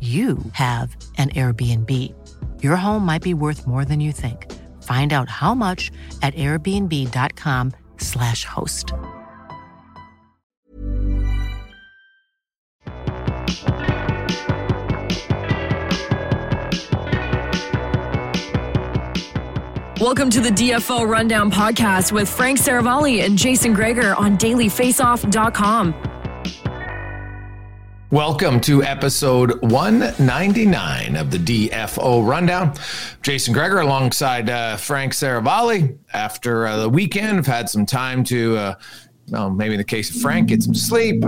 you have an Airbnb. Your home might be worth more than you think. Find out how much at airbnb.com/slash host. Welcome to the DFO Rundown podcast with Frank Seravalli and Jason Gregor on dailyfaceoff.com. Welcome to episode 199 of the DFO Rundown. Jason Gregor alongside uh, Frank Seravalli. After uh, the weekend, I've had some time to, uh, well, maybe in the case of Frank, get some sleep,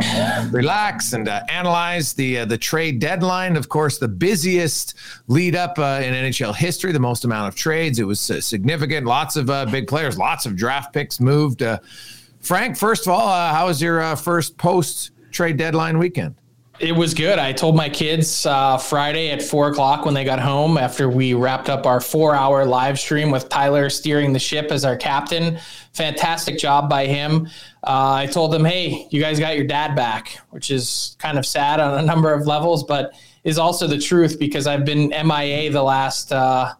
relax, and uh, analyze the uh, the trade deadline. Of course, the busiest lead up uh, in NHL history, the most amount of trades. It was significant. Lots of big players, lots of draft picks moved. Frank, first of all, how was your first post trade deadline weekend? It was good. I told my kids uh, Friday at four o'clock when they got home after we wrapped up our four hour live stream with Tyler steering the ship as our captain. Fantastic job by him. Uh, I told them, hey, you guys got your dad back, which is kind of sad on a number of levels, but is also the truth because I've been MIA the last uh,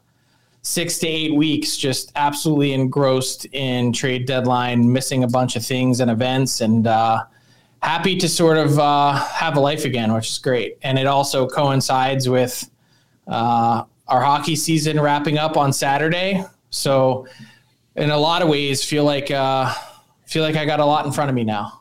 six to eight weeks, just absolutely engrossed in trade deadline, missing a bunch of things and events. And, uh, happy to sort of uh, have a life again, which is great. And it also coincides with uh, our hockey season wrapping up on Saturday. So, in a lot of ways, feel like uh, feel like I got a lot in front of me now.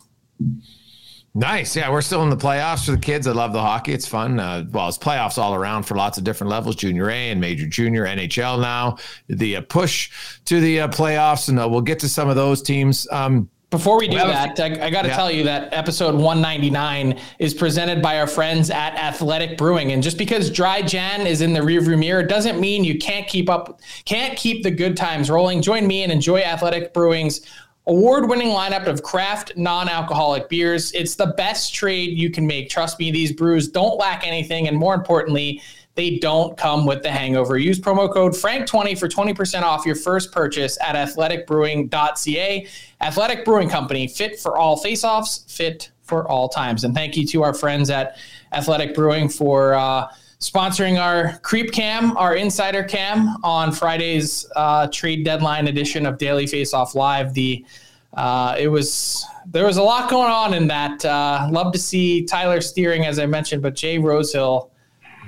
Nice. Yeah, we're still in the playoffs for the kids. I love the hockey. It's fun. Uh, well, it's playoffs all around for lots of different levels junior A and major junior, NHL now. The uh, push to the uh, playoffs, and uh, we'll get to some of those teams. Um, before we do well, that, I, I got to yeah. tell you that episode 199 is presented by our friends at Athletic Brewing, and just because Dry Jan is in the rearview mirror doesn't mean you can't keep up, can't keep the good times rolling. Join me and enjoy Athletic Brewing's award-winning lineup of craft non-alcoholic beers. It's the best trade you can make. Trust me, these brews don't lack anything, and more importantly they don't come with the hangover. Use promo code FRANK20 for 20% off your first purchase at athleticbrewing.ca. Athletic Brewing Company, fit for all face-offs, fit for all times. And thank you to our friends at Athletic Brewing for uh, sponsoring our Creep Cam, our Insider Cam on Friday's uh, trade deadline edition of Daily Face Off Live. The uh, it was there was a lot going on in that. Uh, love to see Tyler steering, as I mentioned, but Jay Rosehill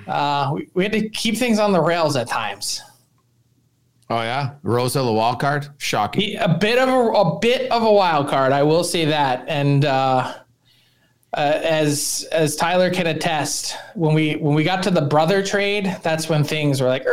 uh, we, we had to keep things on the rails at times. Oh yeah, Rosa the wild card, shocking. He, a bit of a, a bit of a wild card, I will say that. And uh, uh, as as Tyler can attest, when we when we got to the brother trade, that's when things were like.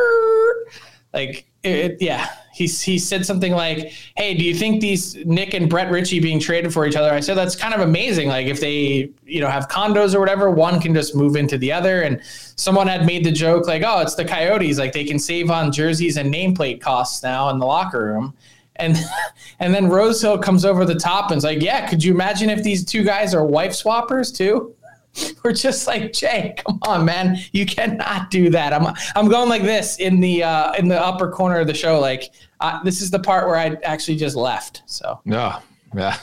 Like, it, yeah, he he said something like, "Hey, do you think these Nick and Brett Ritchie being traded for each other?" I said that's kind of amazing. Like, if they you know have condos or whatever, one can just move into the other. And someone had made the joke like, "Oh, it's the Coyotes. Like they can save on jerseys and nameplate costs now in the locker room." And and then Rosehill comes over the top and is like, "Yeah, could you imagine if these two guys are wife swappers too?" We're just like Jay, come on, man, you cannot do that. I'm I'm going like this in the uh, in the upper corner of the show. Like uh, this is the part where I actually just left. So no, yeah,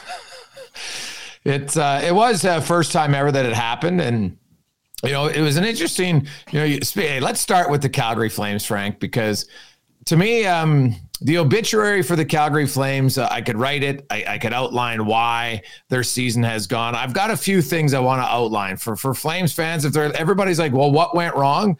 it's uh, it was uh, first time ever that it happened, and you know it was an interesting. You know, you, hey, let's start with the Calgary Flames, Frank, because to me, um, the obituary for the Calgary Flames, uh, I could write it. I, I, could outline why their season has gone. I've got a few things I want to outline for for Flames fans. If they're everybody's like, well, what went wrong?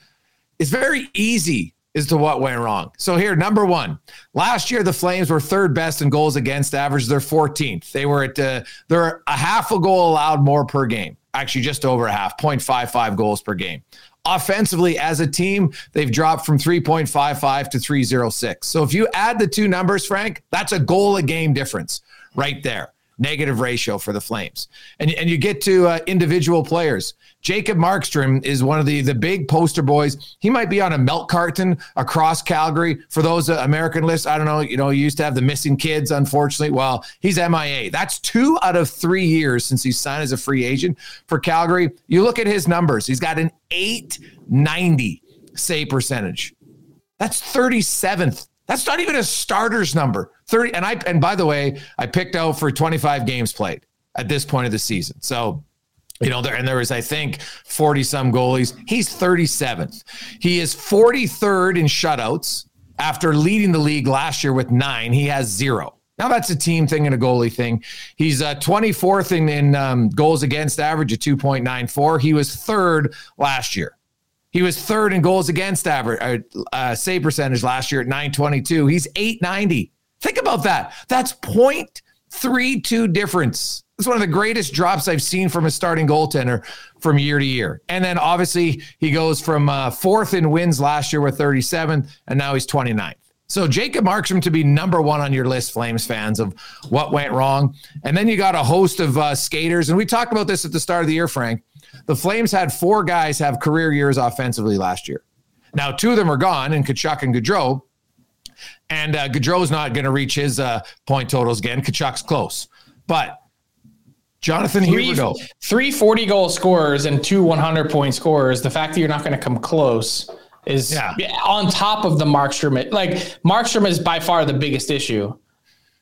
It's very easy as to what went wrong. So here, number one, last year the Flames were third best in goals against average. They're 14th. They were at uh, they're a half a goal allowed more per game. Actually, just over a half, 0.55 goals per game offensively as a team, they've dropped from 3.55 to 306. So if you add the two numbers, Frank, that's a goal a game difference right there. Negative ratio for the Flames. And, and you get to uh, individual players. Jacob Markstrom is one of the, the big poster boys. He might be on a milk carton across Calgary. For those uh, American lists, I don't know, you know, you used to have the missing kids, unfortunately. Well, he's MIA. That's two out of three years since he signed as a free agent for Calgary. You look at his numbers, he's got an 890 save percentage. That's 37th. That's not even a starter's number. 30 and I and by the way, I picked out for 25 games played at this point of the season. So you know, there and there was, I think, 40 some goalies. He's 37th. He is 43rd in shutouts after leading the league last year with nine. He has zero. Now that's a team thing and a goalie thing. He's uh, 24th in, in um, goals against average at 2.94. He was third last year. He was third in goals against average, uh, uh, save percentage last year at 922. He's 890. Think about that. That's 0.32 difference it's one of the greatest drops I've seen from a starting goaltender from year to year. And then obviously he goes from uh, fourth in wins last year with 37, and now he's 29th. So Jacob Markstrom to be number one on your list, Flames fans, of what went wrong. And then you got a host of uh, skaters. And we talked about this at the start of the year, Frank. The Flames had four guys have career years offensively last year. Now, two of them are gone, and Tkachuk and Gaudreau. And uh, Gaudreau's not going to reach his uh, point totals again. Tkachuk's close. But Jonathan three, Huberdeau. Three 40 goal scorers and two 100 point scorers. The fact that you're not going to come close is yeah. on top of the Markstrom. Like Markstrom is by far the biggest issue,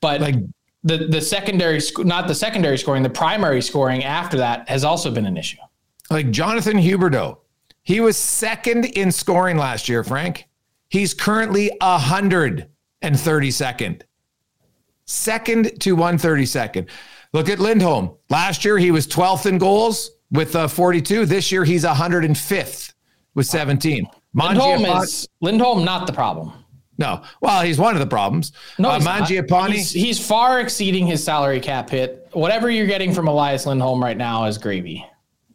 but like the the secondary, not the secondary scoring, the primary scoring after that has also been an issue. Like Jonathan Huberdeau, he was second in scoring last year. Frank, he's currently a hundred and thirty second, second to one thirty second. Look at Lindholm. Last year, he was 12th in goals with uh, 42. This year, he's 105th with 17. Lindholm is Lindholm not the problem. No. Well, he's one of the problems. No, uh, Mangiapane. He's, he's, far exceeding his salary cap hit. Whatever you're getting from Elias Lindholm right now is gravy.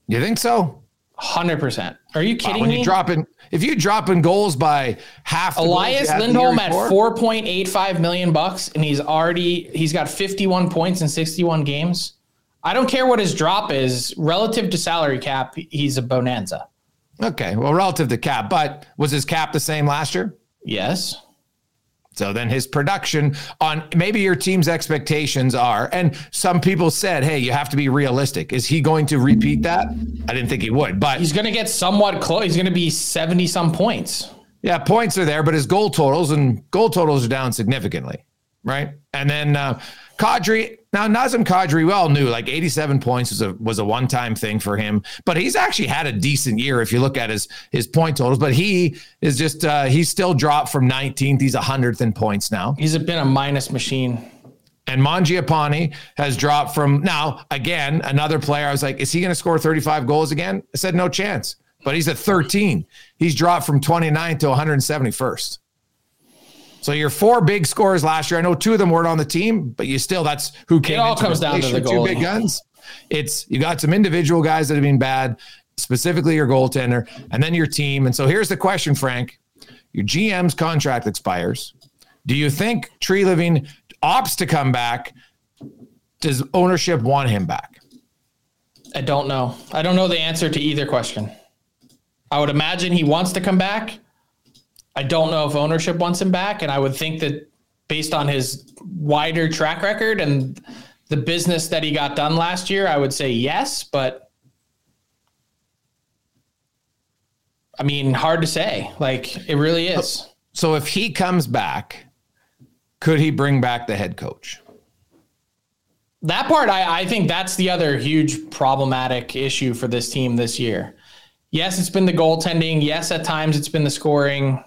You think so? Hundred percent. Are you kidding wow, when me? You dropping if you dropping goals by half. Elias Lindholm at four point eight five million bucks, and he's already he's got fifty one points in sixty one games. I don't care what his drop is relative to salary cap. He's a bonanza. Okay, well, relative to cap, but was his cap the same last year? Yes. So then his production on maybe your team's expectations are, and some people said, hey, you have to be realistic. Is he going to repeat that? I didn't think he would, but he's going to get somewhat close. He's going to be 70 some points. Yeah, points are there, but his goal totals and goal totals are down significantly, right? And then uh, Kadri, now Nazem Kadri, we all knew like 87 points was a was a one time thing for him, but he's actually had a decent year if you look at his his point totals. But he is just uh, he's still dropped from 19th. He's a hundredth in points now. He's been a minus machine. And Mangiapane has dropped from now again another player. I was like, is he going to score 35 goals again? I said no chance. But he's at 13. He's dropped from 29 to 171st. So your four big scores last year. I know two of them weren't on the team, but you still that's who came. It all comes down to the two big guns. It's you got some individual guys that have been bad, specifically your goaltender, and then your team. And so here's the question, Frank: Your GM's contract expires. Do you think Treliving opts to come back? Does ownership want him back? I don't know. I don't know the answer to either question. I would imagine he wants to come back. I don't know if ownership wants him back. And I would think that based on his wider track record and the business that he got done last year, I would say yes. But I mean, hard to say. Like, it really is. So if he comes back, could he bring back the head coach? That part, I, I think that's the other huge problematic issue for this team this year. Yes, it's been the goaltending. Yes, at times it's been the scoring.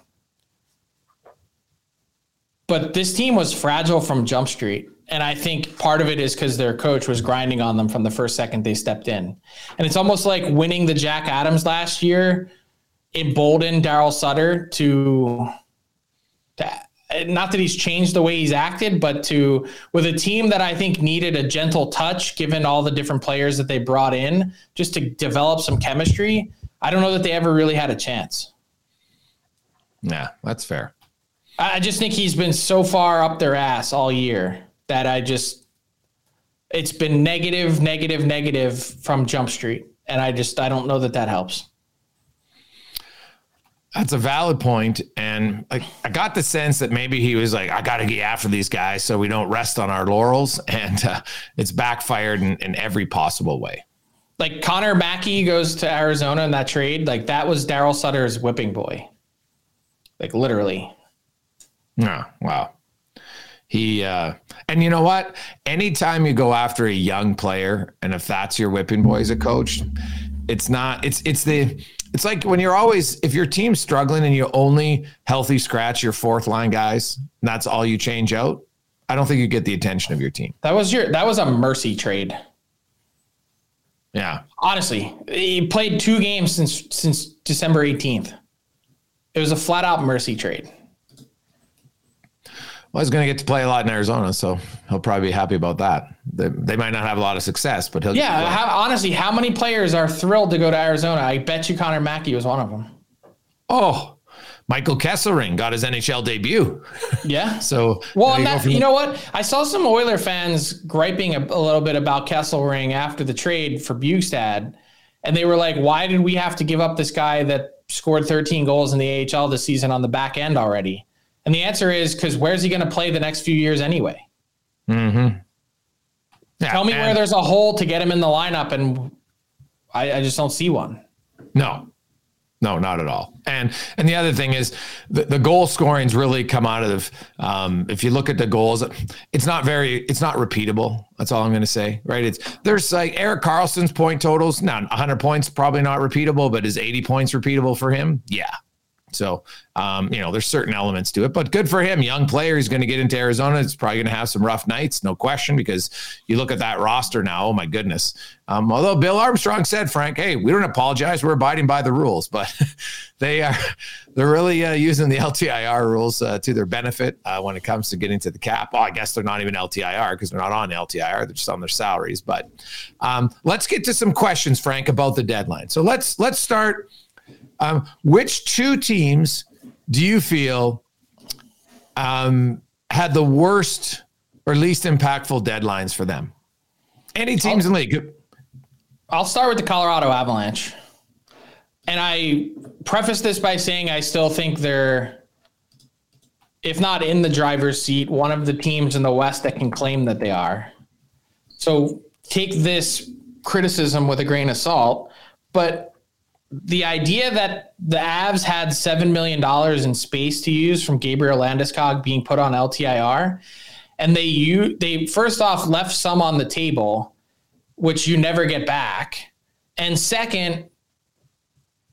But this team was fragile from Jump Street. And I think part of it is because their coach was grinding on them from the first second they stepped in. And it's almost like winning the Jack Adams last year emboldened Daryl Sutter to, to not that he's changed the way he's acted, but to with a team that I think needed a gentle touch, given all the different players that they brought in, just to develop some chemistry. I don't know that they ever really had a chance. Yeah, that's fair. I just think he's been so far up their ass all year that I just it's been negative, negative, negative from Jump Street, and I just I don't know that that helps. That's a valid point, and I, I got the sense that maybe he was like, "I got to get after these guys, so we don't rest on our laurels," and uh, it's backfired in, in every possible way. Like Connor Mackey goes to Arizona in that trade, like that was Daryl Sutter's whipping boy, like literally. Yeah, wow. He uh, and you know what? Anytime you go after a young player, and if that's your whipping boy as a coach, it's not. It's it's the it's like when you're always if your team's struggling and you only healthy scratch your fourth line guys, that's all you change out. I don't think you get the attention of your team. That was your that was a mercy trade. Yeah. Honestly, he played two games since since December 18th. It was a flat out mercy trade. Well, he's going to get to play a lot in Arizona, so he'll probably be happy about that. They, they might not have a lot of success, but he'll. Yeah, how, honestly, how many players are thrilled to go to Arizona? I bet you Connor Mackey was one of them. Oh, Michael Kesselring got his NHL debut. Yeah. so well, you, that, you know what? I saw some Oiler fans griping a, a little bit about Kesselring after the trade for Bjugstad, and they were like, "Why did we have to give up this guy that scored 13 goals in the AHL this season on the back end already?" And the answer is because where's he going to play the next few years anyway? Mm-hmm. Yeah, Tell me where there's a hole to get him in the lineup, and I, I just don't see one. No, no, not at all. And and the other thing is the, the goal scoring's really come out of um, if you look at the goals, it's not very it's not repeatable. That's all I'm going to say. Right? It's there's like Erik Karlsson's point totals. Now 100 points probably not repeatable, but is 80 points repeatable for him? Yeah, so, um, you know, there's certain elements to it, but good for him. Young player. He's going to get into Arizona. It's probably going to have some rough nights, no question, because you look at that roster now. Oh, my goodness. Um, although Bill Armstrong said, Frank, hey, we don't apologize. We're abiding by the rules, but they are, they're really uh, using the LTIR rules uh, to their benefit uh, when it comes to getting to the cap. Well, I guess they're not even LTIR because they're not on LTIR. They're just on their salaries. But um, let's get to some questions, Frank, about the deadline. So let's, let's start um, which two teams do you feel um, had the worst or least impactful deadlines for them? Any teams I'll, in the league? I'll start with the Colorado Avalanche. And I preface this by saying I still think they're, if not in the driver's seat, one of the teams in the West that can claim that they are. So take this criticism with a grain of salt. But the idea that the Avs had $7 million in space to use from Gabriel Landeskog being put on LTIR, and they you they first off left some on the table, which you never get back. And second,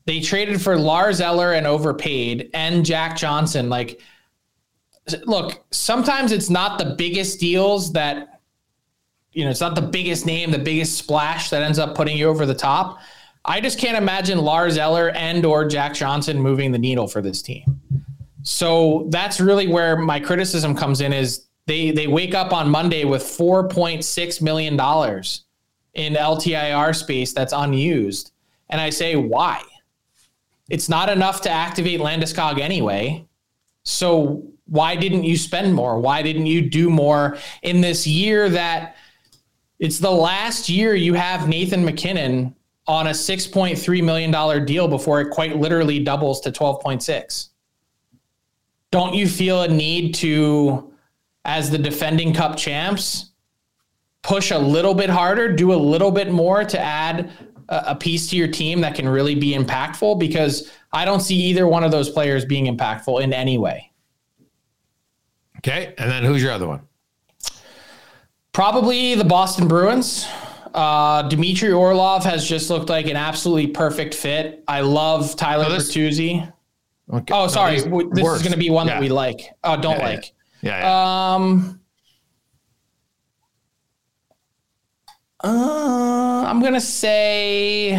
they traded for Lars Eller and overpaid and Jack Johnson. Like, look, sometimes it's not the biggest deals that, you know, it's not the biggest name, the biggest splash that ends up putting you over the top. I just can't imagine Lars Eller and or Jack Johnson moving the needle for this team. So that's really where my criticism comes in is they they wake up on Monday with 4.6 million dollars in LTIR space that's unused. And I say, why? It's not enough to activate Landeskog anyway. So why didn't you spend more? Why didn't you do more in this year that it's the last year you have Nathan MacKinnon on a $6.3 million deal before it quite literally doubles to 12.6? Don't you feel a need to, as the defending cup champs, push a little bit harder, do a little bit more to add a, a piece to your team that can really be impactful? Because I don't see either one of those players being impactful in any way. Okay. And then who's your other one? Probably the Boston Bruins. Uh, Dmitry Orlov has just looked like an absolutely perfect fit. I love Tyler oh, Bertuzzi. Okay. Oh, sorry. No, this worse. is going to be one yeah. that we like. Oh, don't yeah, like. Yeah. yeah. Um. Uh, I'm gonna say.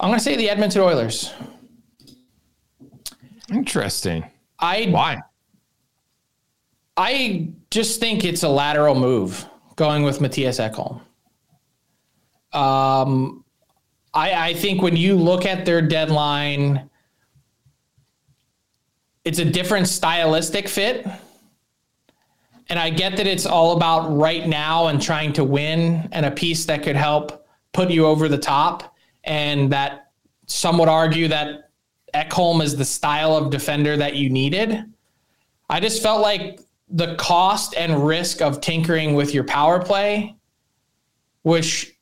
I'm gonna say the Edmonton Oilers. Interesting. I why? I just think it's a lateral move going with Matthias Ekholm. Um, I, I think when you look at their deadline, it's a different stylistic fit. And I get that it's all about right now and trying to win and a piece that could help put you over the top. And that some would argue that Ekholm is the style of defender that you needed. I just felt like the cost and risk of tinkering with your power play, which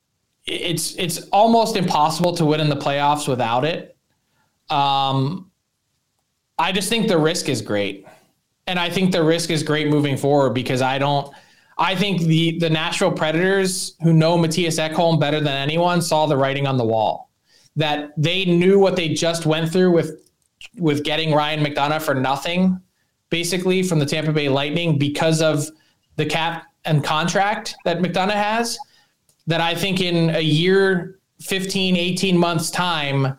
it's it's almost impossible to win in the playoffs without it. Um, I just think the risk is great, and I think the risk is great moving forward because I don't. I think the the Nashville Predators, who know Matthias Ekholm better than anyone, saw the writing on the wall. That they knew what they just went through with with getting Ryan McDonagh for nothing basically from the Tampa Bay Lightning because of the cap and contract that McDonagh has that I think in a year, 15, 18 months time,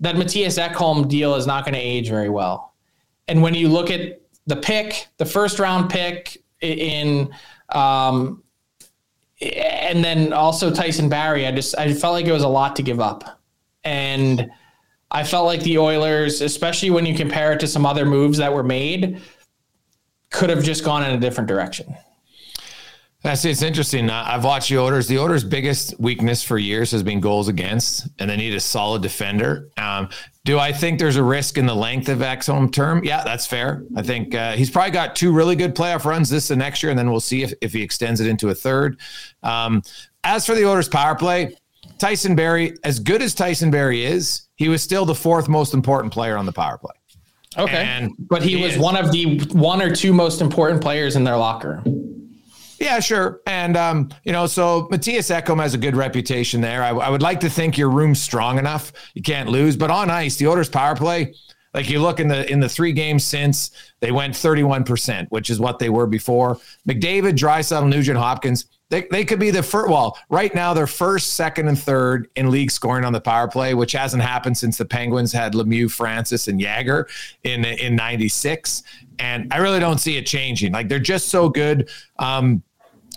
that Matthias Ekholm deal is not going to age very well. And when you look at the pick, the first round pick in, um, and then also Tyson Barrie, I just I felt like it was a lot to give up, and I felt like the Oilers, especially when you compare it to some other moves that were made, could have just gone in a different direction. That's it's interesting. I've watched the Oilers. The Oilers' biggest weakness for years has been goals against, and they need a solid defender. Um, do I think there's a risk in the length of Ekholm term? Yeah, that's fair. I think uh, he's probably got two really good playoff runs this and next year, and then we'll see if, if he extends it into a third. Um, as for the Oilers' power play, Tyson Barrie, as good as Tyson Barrie is, he was still the fourth most important player on the power play. Okay. And but he, he was is. one of the one or two most important players in their locker Yeah, sure. And, um, you know, so Matthias Ekholm has a good reputation there. I, I, would like to think your room's strong enough. You can't lose. But on ice, the Oilers power play, like you look in the in the three games since, they went 31%, which is what they were before. McDavid, Draisaitl, Nugent Hopkins, they, they could be the first. Well, right now they're first, second, and third in league scoring on the power play, which hasn't happened since the Penguins had Lemieux, Francis, and Jagr in in '96. And I really don't see it changing. Like they're just so good. Um,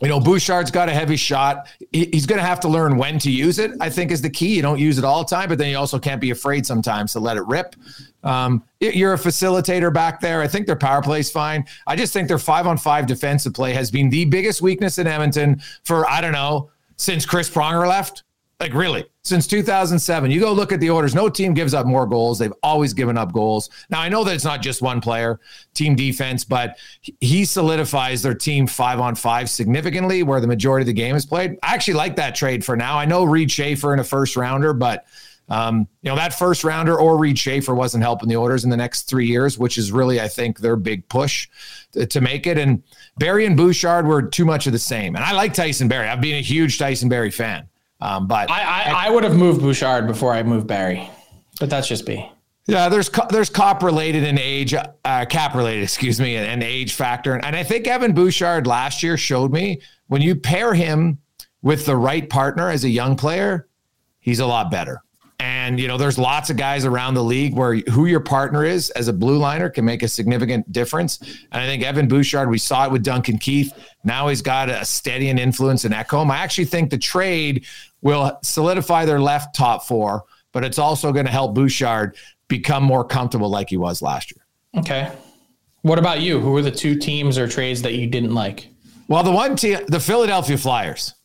you know, Bouchard's got a heavy shot. He's going to have to learn when to use it, I think, is the key. You don't use it all the time, but then you also can't be afraid sometimes to let it rip. Um, you're a facilitator back there. I think their power play is fine. I just think their five on five defensive play has been the biggest weakness in Edmonton for, I don't know, since Chris Pronger left. Like really, since 2007, you go look at the Oilers. No team gives up more goals. They've always given up goals. Now I know that it's not just one player, team defense, but he solidifies their team five on five significantly, where the majority of the game is played. I actually like that trade for now. I know Reid Schaefer in a first rounder, but um, you know that first rounder or Reid Schaefer wasn't helping the Oilers in the next three years, which is really I think their big push to, to make it. And Barrie and Bouchard were too much of the same. And I like Tyson Barrie. I've been a huge Tyson Barrie fan. Um, but I, I, I would have moved Bouchard before I moved Barrie, but that's just me. Yeah, there's there's cop related and age, uh, cap related, excuse me, and, and age factor. And I think Evan Bouchard last year showed me when you pair him with the right partner as a young player, he's a lot better. And you know, there's lots of guys around the league where who your partner is as a blue liner can make a significant difference. And I think Evan Bouchard, we saw it with Duncan Keith. Now he's got a steady and influence in Ekholm. I actually think the trade will solidify their left top four, but it's also going to help Bouchard become more comfortable like he was last year. Okay. What about you? Who were the two teams or trades that you didn't like? Well, the one team, the Philadelphia Flyers.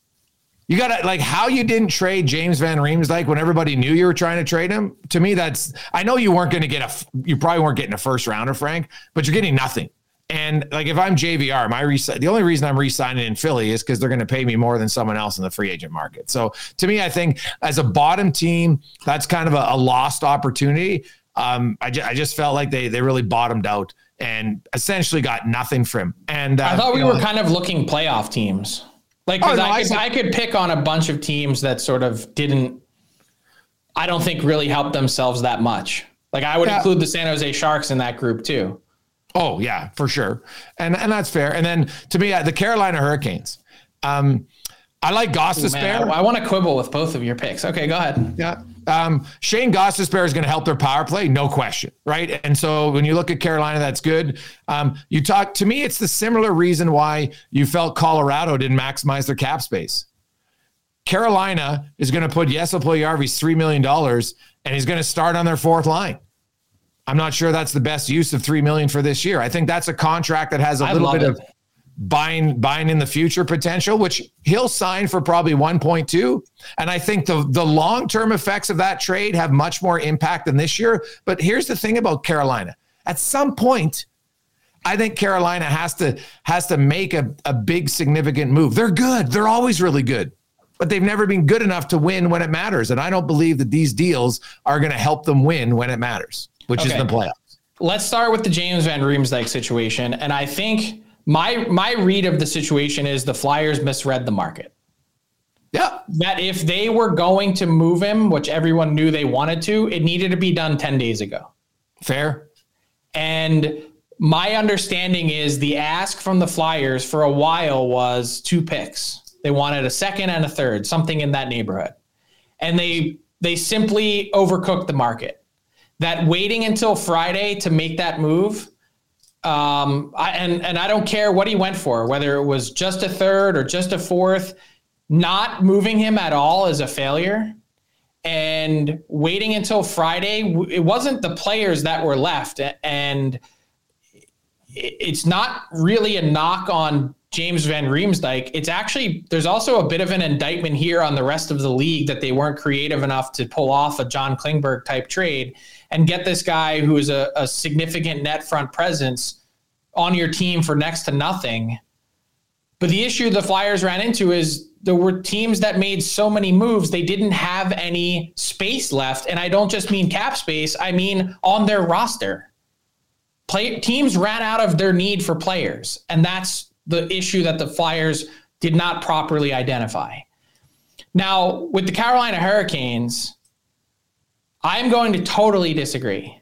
You got to like how you didn't trade James Van Riemsdyk when everybody knew you were trying to trade him. To me, that's I know you weren't going to get a, you probably weren't getting a first rounder, Frank, but you're getting nothing. And like if I'm JVR, my re- the only reason I'm re-signing in Philly is because they're going to pay me more than someone else in the free agent market. So to me, I think as a bottom team, that's kind of a, a lost opportunity. Um, I, ju- I just felt like they they really bottomed out and essentially got nothing from him. And uh, I thought we you know, were kind of looking playoff teams. Like, Oh, no, I, could, I could pick on a bunch of teams that sort of didn't, I don't think really helped themselves that much. Like, I would Yeah. include the San Jose Sharks in that group too. Oh yeah, for sure, and and that's fair. And then to me, uh, the Carolina Hurricanes. Um, I like Goss Man, I, I want to quibble with both of your picks. Okay, go ahead. Yeah. Um, Shane Goss is going to help their power play, no question, right? And so when you look at Carolina, that's good. Um, you talk to me, it's the similar reason why you felt Colorado didn't maximize their cap space. Carolina is going to put Yesel $3 million and he's going to start on their fourth line. I'm not sure that's the best use of 3 million for this year. I think that's a contract that has a I little bit it. of buying buying in the future potential, which he'll sign for probably 1.2. And I think the the long term effects of that trade have much more impact than this year. But here's the thing about Carolina: at some point, I think Carolina has to has to make a, a big significant move. They're good. They're always really good. But they've never been good enough to win when it matters. And I don't believe that these deals are going to help them win when it matters, which is the playoffs. Let's start with the James Van Riemsdyk situation. And I think my my read of the situation is the Flyers misread the market. Yeah. That if they were going to move him, which everyone knew they wanted to, it needed to be done 10 days ago. Fair. And my understanding is the ask from the Flyers for a while was two picks. They wanted a second and a third, something in that neighborhood. And they they simply overcooked the market. That waiting until Friday to make that move, um, I, and and I don't care what he went for, whether it was just a third or just a fourth, not moving him at all is a failure and waiting until Friday, it wasn't the players that were left. And it's not really a knock on James Van Riemsdyk. It's actually, there's also a bit of an indictment here on the rest of the league that they weren't creative enough to pull off a John Klingberg type trade and get this guy who is a, a significant net front presence on your team for next to nothing. But the issue the Flyers ran into is there were teams that made so many moves, they didn't have any space left. And I don't just mean cap space, I mean on their roster. Play, teams ran out of their need for players. And that's the issue that the Flyers did not properly identify. Now, with the Carolina Hurricanes, I'm going to totally disagree.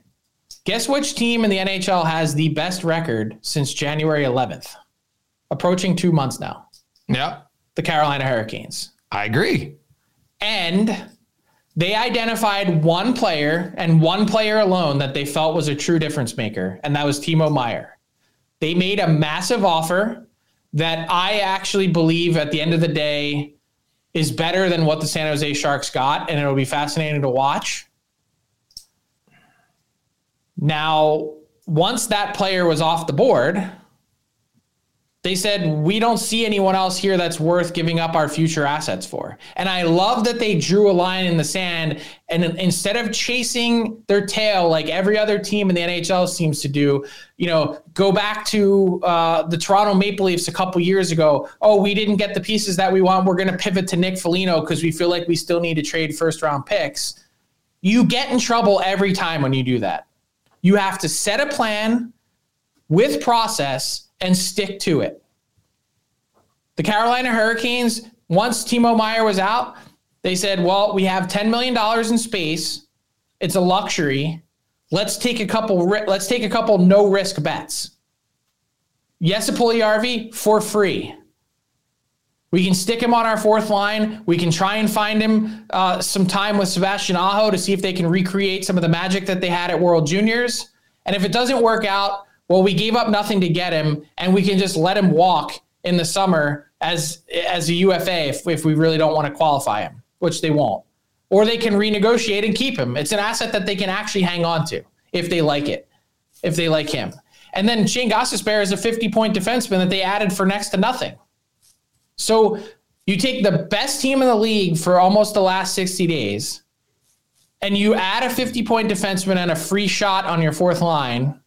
Guess which team in the NHL has the best record since January 11th? Approaching two months now Yeah. the Carolina Hurricanes. I agree. And they identified one player and one player alone that they felt was a true difference maker, and that was Timo Meier. They made a massive offer that I actually believe at the end of the day is better than what the San Jose Sharks got, and it'll be fascinating to watch. Now, once that player was off the board, they said, we don't see anyone else here that's worth giving up our future assets for. And I love that they drew a line in the sand. And instead of chasing their tail like every other team in the NHL seems to do, you know, go back to uh, the Toronto Maple Leafs a couple years ago. Oh, we didn't get the pieces that we want. We're going to pivot to Nick Foligno because we feel like we still need to trade first round picks. You get in trouble every time when you do that. You have to set a plan with process and stick to it. The Carolina Hurricanes, once Timo Meier was out, they said, well, we have $10 million in space. It's a luxury. Let's take a couple let's take a couple no risk bets. Yes, Puljujarvi for free. We can stick him on our fourth line. We can try and find him uh, some time with Sebastian Aho to see if they can recreate some of the magic that they had at World Juniors. And if it doesn't work out, well, we gave up nothing to get him, and we can just let him walk in the summer as as a UFA if, if we really don't want to qualify him. which they won't, or they can renegotiate and keep him. It's an asset that they can actually hang on to if they like it, if they like him. And then Shane Gostisbehere is a 50 point defenseman that they added for next to nothing. So you take the best team in the league for almost the last 60 days, and you add a 50 point defenseman and a free shot on your fourth line,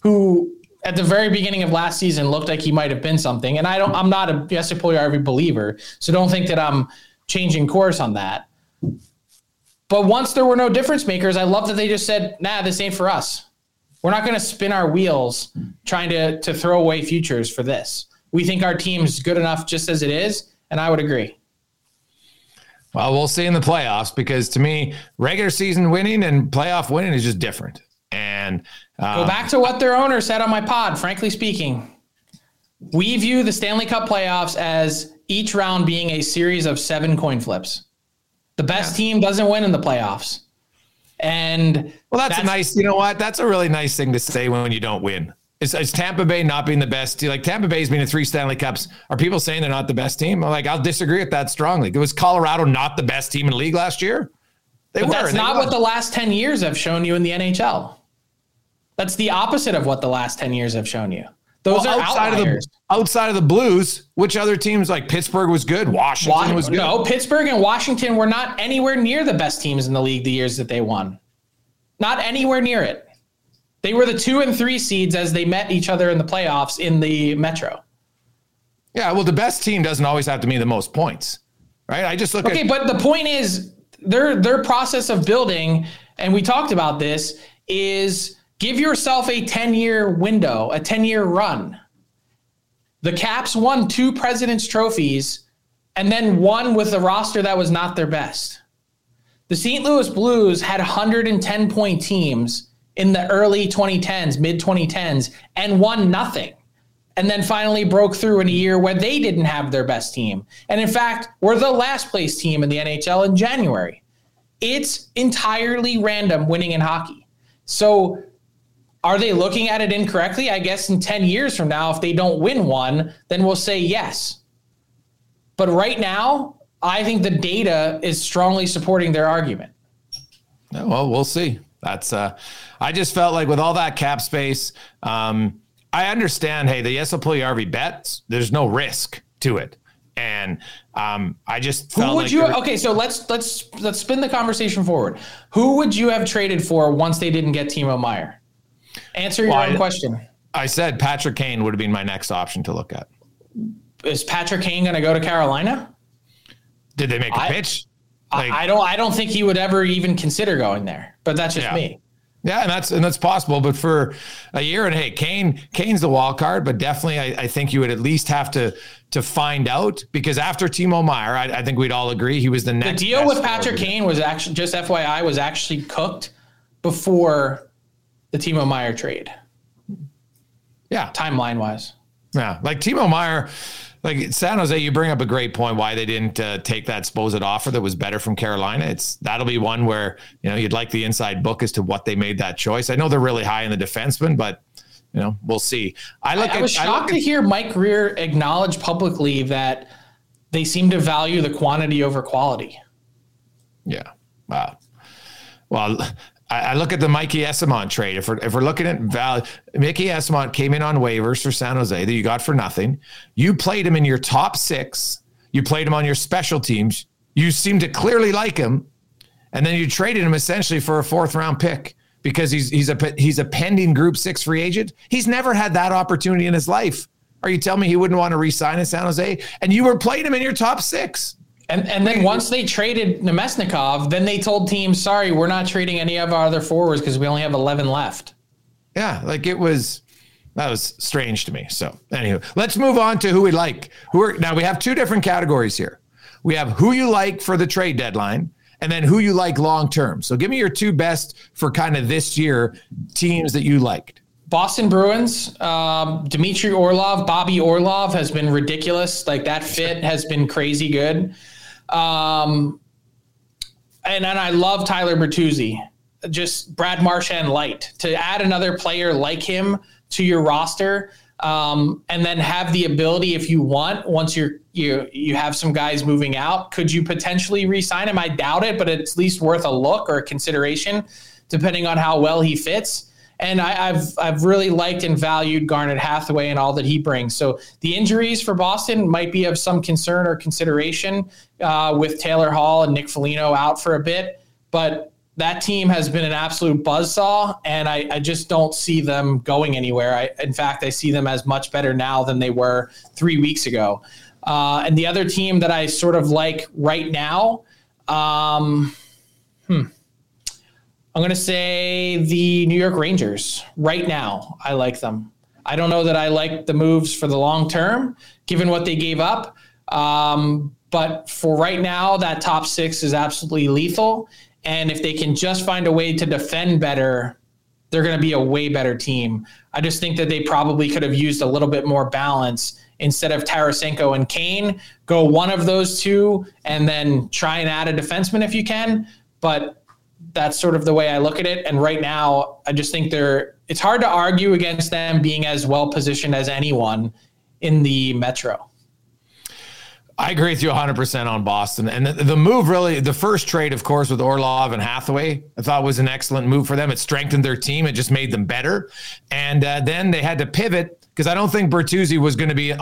who at the very beginning of last season looked like he might have been something. And I don't, I'm not a Jesse Puljujarvi believer, so don't think that I'm changing course on that. But once there were no difference makers, I love that they just said, "Nah, this ain't for us. We're not going to spin our wheels trying to to throw away futures for this. We think our team's good enough just as it is." And I would agree. Well, we'll see in the playoffs because to me, regular season winning and playoff winning is just different. And um, go back to what their owner said on my pod. Frankly speaking, we view the Stanley Cup playoffs as each round being a series of seven coin flips. The best yeah. team doesn't win in the playoffs. And well, that's, that's, a nice, you know what? That's a really nice thing to say when you don't win. Is, is Tampa Bay not being the best? Like Tampa Bay's been in three Stanley Cups. Are people saying they're not the best team? I'm like, I'll disagree with that strongly. Was Colorado not the best team in the league last year? They but were. That's not what the last 10 years have shown you in the NHL. That's the opposite of what the last 10 years have shown you. Those well, are outside outliers. of the outside of the Blues. Which other teams like Pittsburgh was good? Washington was good. No, Pittsburgh and Washington were not anywhere near the best teams in the league the years that they won. Not anywhere near it. They were the two and three seeds as they met each other in the playoffs in the Metro. Yeah, well, the best team doesn't always have to mean the most points, right? I just look okay, at- but the point is their their process of building, and we talked about this, is give yourself a 10 year window, a 10 year run. The Caps won two President's trophies and then one with a roster that was not their best. The St. Louis Blues had 110 point teams in the early 2010s, mid 2010s, and won nothing. And then finally broke through in a year where they didn't have their best team. And in fact, were the last place team in the NHL in January. It's entirely random winning in hockey. So are they looking at it incorrectly? I guess in 10 years from now, if they don't win one, then we'll say yes. But right now, I think the data is strongly supporting their argument. Well, we'll see. That's uh I just felt like with all that cap space, um, I understand, hey, the Jesse Puljujarvi bets, there's no risk to it. And um, I just who would like you okay? So let's let's let's spin the conversation forward. Who would you have traded for once they didn't get Timo Meier? Answer your well, own I, question. I said Patrick Kane would have been my next option to look at. Is Patrick Kane going to go to Carolina? Did they make a I, pitch? Like, I don't. I don't think he would ever even consider going there. But that's just yeah. me. Yeah, and that's and that's possible. But for a year and hey, Kane Kane's the wild card, but definitely I, I think you would at least have to to find out because after Timo Meier, I, I think we'd all agree he was the next. The deal with Patrick Kane was actually just FYI was actually cooked before the Timo Meier trade. Yeah, timeline wise. Yeah, like Timo Meier like San Jose, you bring up a great point why they didn't uh, take that supposed offer that was better from Carolina. It's that'll be one where you know you'd like the inside book as to what they made that choice. I know they're really high in the defenseman, but you know we'll see. I look. I, at, I was shocked I to at, hear Mike Grier acknowledge publicly that they seem to value the quantity over quality. Yeah. Wow. Well, I, look at the Mikey Eyssimont trade. If we're, if we're looking at Val, Mikey Eyssimont came in on waivers for San Jose that you got for nothing. You played him in your top six. You played him on your special teams. You seem to clearly like him, and then you traded him essentially for a fourth round pick because he's he's a he's a pending Group Six free agent. He's never had that opportunity in his life. Are you telling me he wouldn't want to re-sign in San Jose? And you were playing him in your top six. And and then once they traded Namestnikov, then they told teams, "Sorry, we're not trading any of our other forwards because we only have 11 left." Yeah, like it was that was strange to me. So, anyway, let's move on to who we like. Who are now we have two different categories here. We have who you like for the trade deadline and then who you like long term. So, give me your two best for kind of this year teams that you liked. Boston Bruins, um, Dmitry Orlov, Bobby Orlov has been ridiculous. Like that fit has been crazy good. Um, and and I love Tyler Bertuzzi, just Brad Marchand light. To add another player like him to your roster, um, and then have the ability, if you want, once you're you you have some guys moving out, could you potentially re-sign him? I doubt it, but it's at least worth a look or a consideration, depending on how well he fits. And I, have I've really liked and valued Garnet Hathaway and all that he brings. So the injuries for Boston might be of some concern or consideration uh, with Taylor Hall and Nick Foligno out for a bit, but that team has been an absolute buzzsaw, and I, I, just don't see them going anywhere. I, in fact, I see them as much better now than they were three weeks ago. Uh, and the other team that I sort of like right now, um, hmm, I'm going to say the New York Rangers. Right now, I like them. I don't know that I like the moves for the long term, given what they gave up. Um, but for right now, that top six is absolutely lethal. And if they can just find a way to defend better, they're going to be a way better team. I just think that they probably could have used a little bit more balance instead of Tarasenko and Kane. Go one of those two and then try and add a defenseman if you can. But that's sort of the way I look at it. And right now, I just think they're, it's hard to argue against them being as well positioned as anyone in the Metro. I agree with you 100% on Boston. And the, the, move really, the first trade, of course, with Orlov and Hathaway, I thought was an excellent move for them. It strengthened their team, it just made them better. And uh, then they had to pivot because I don't think Bertuzzi was going to be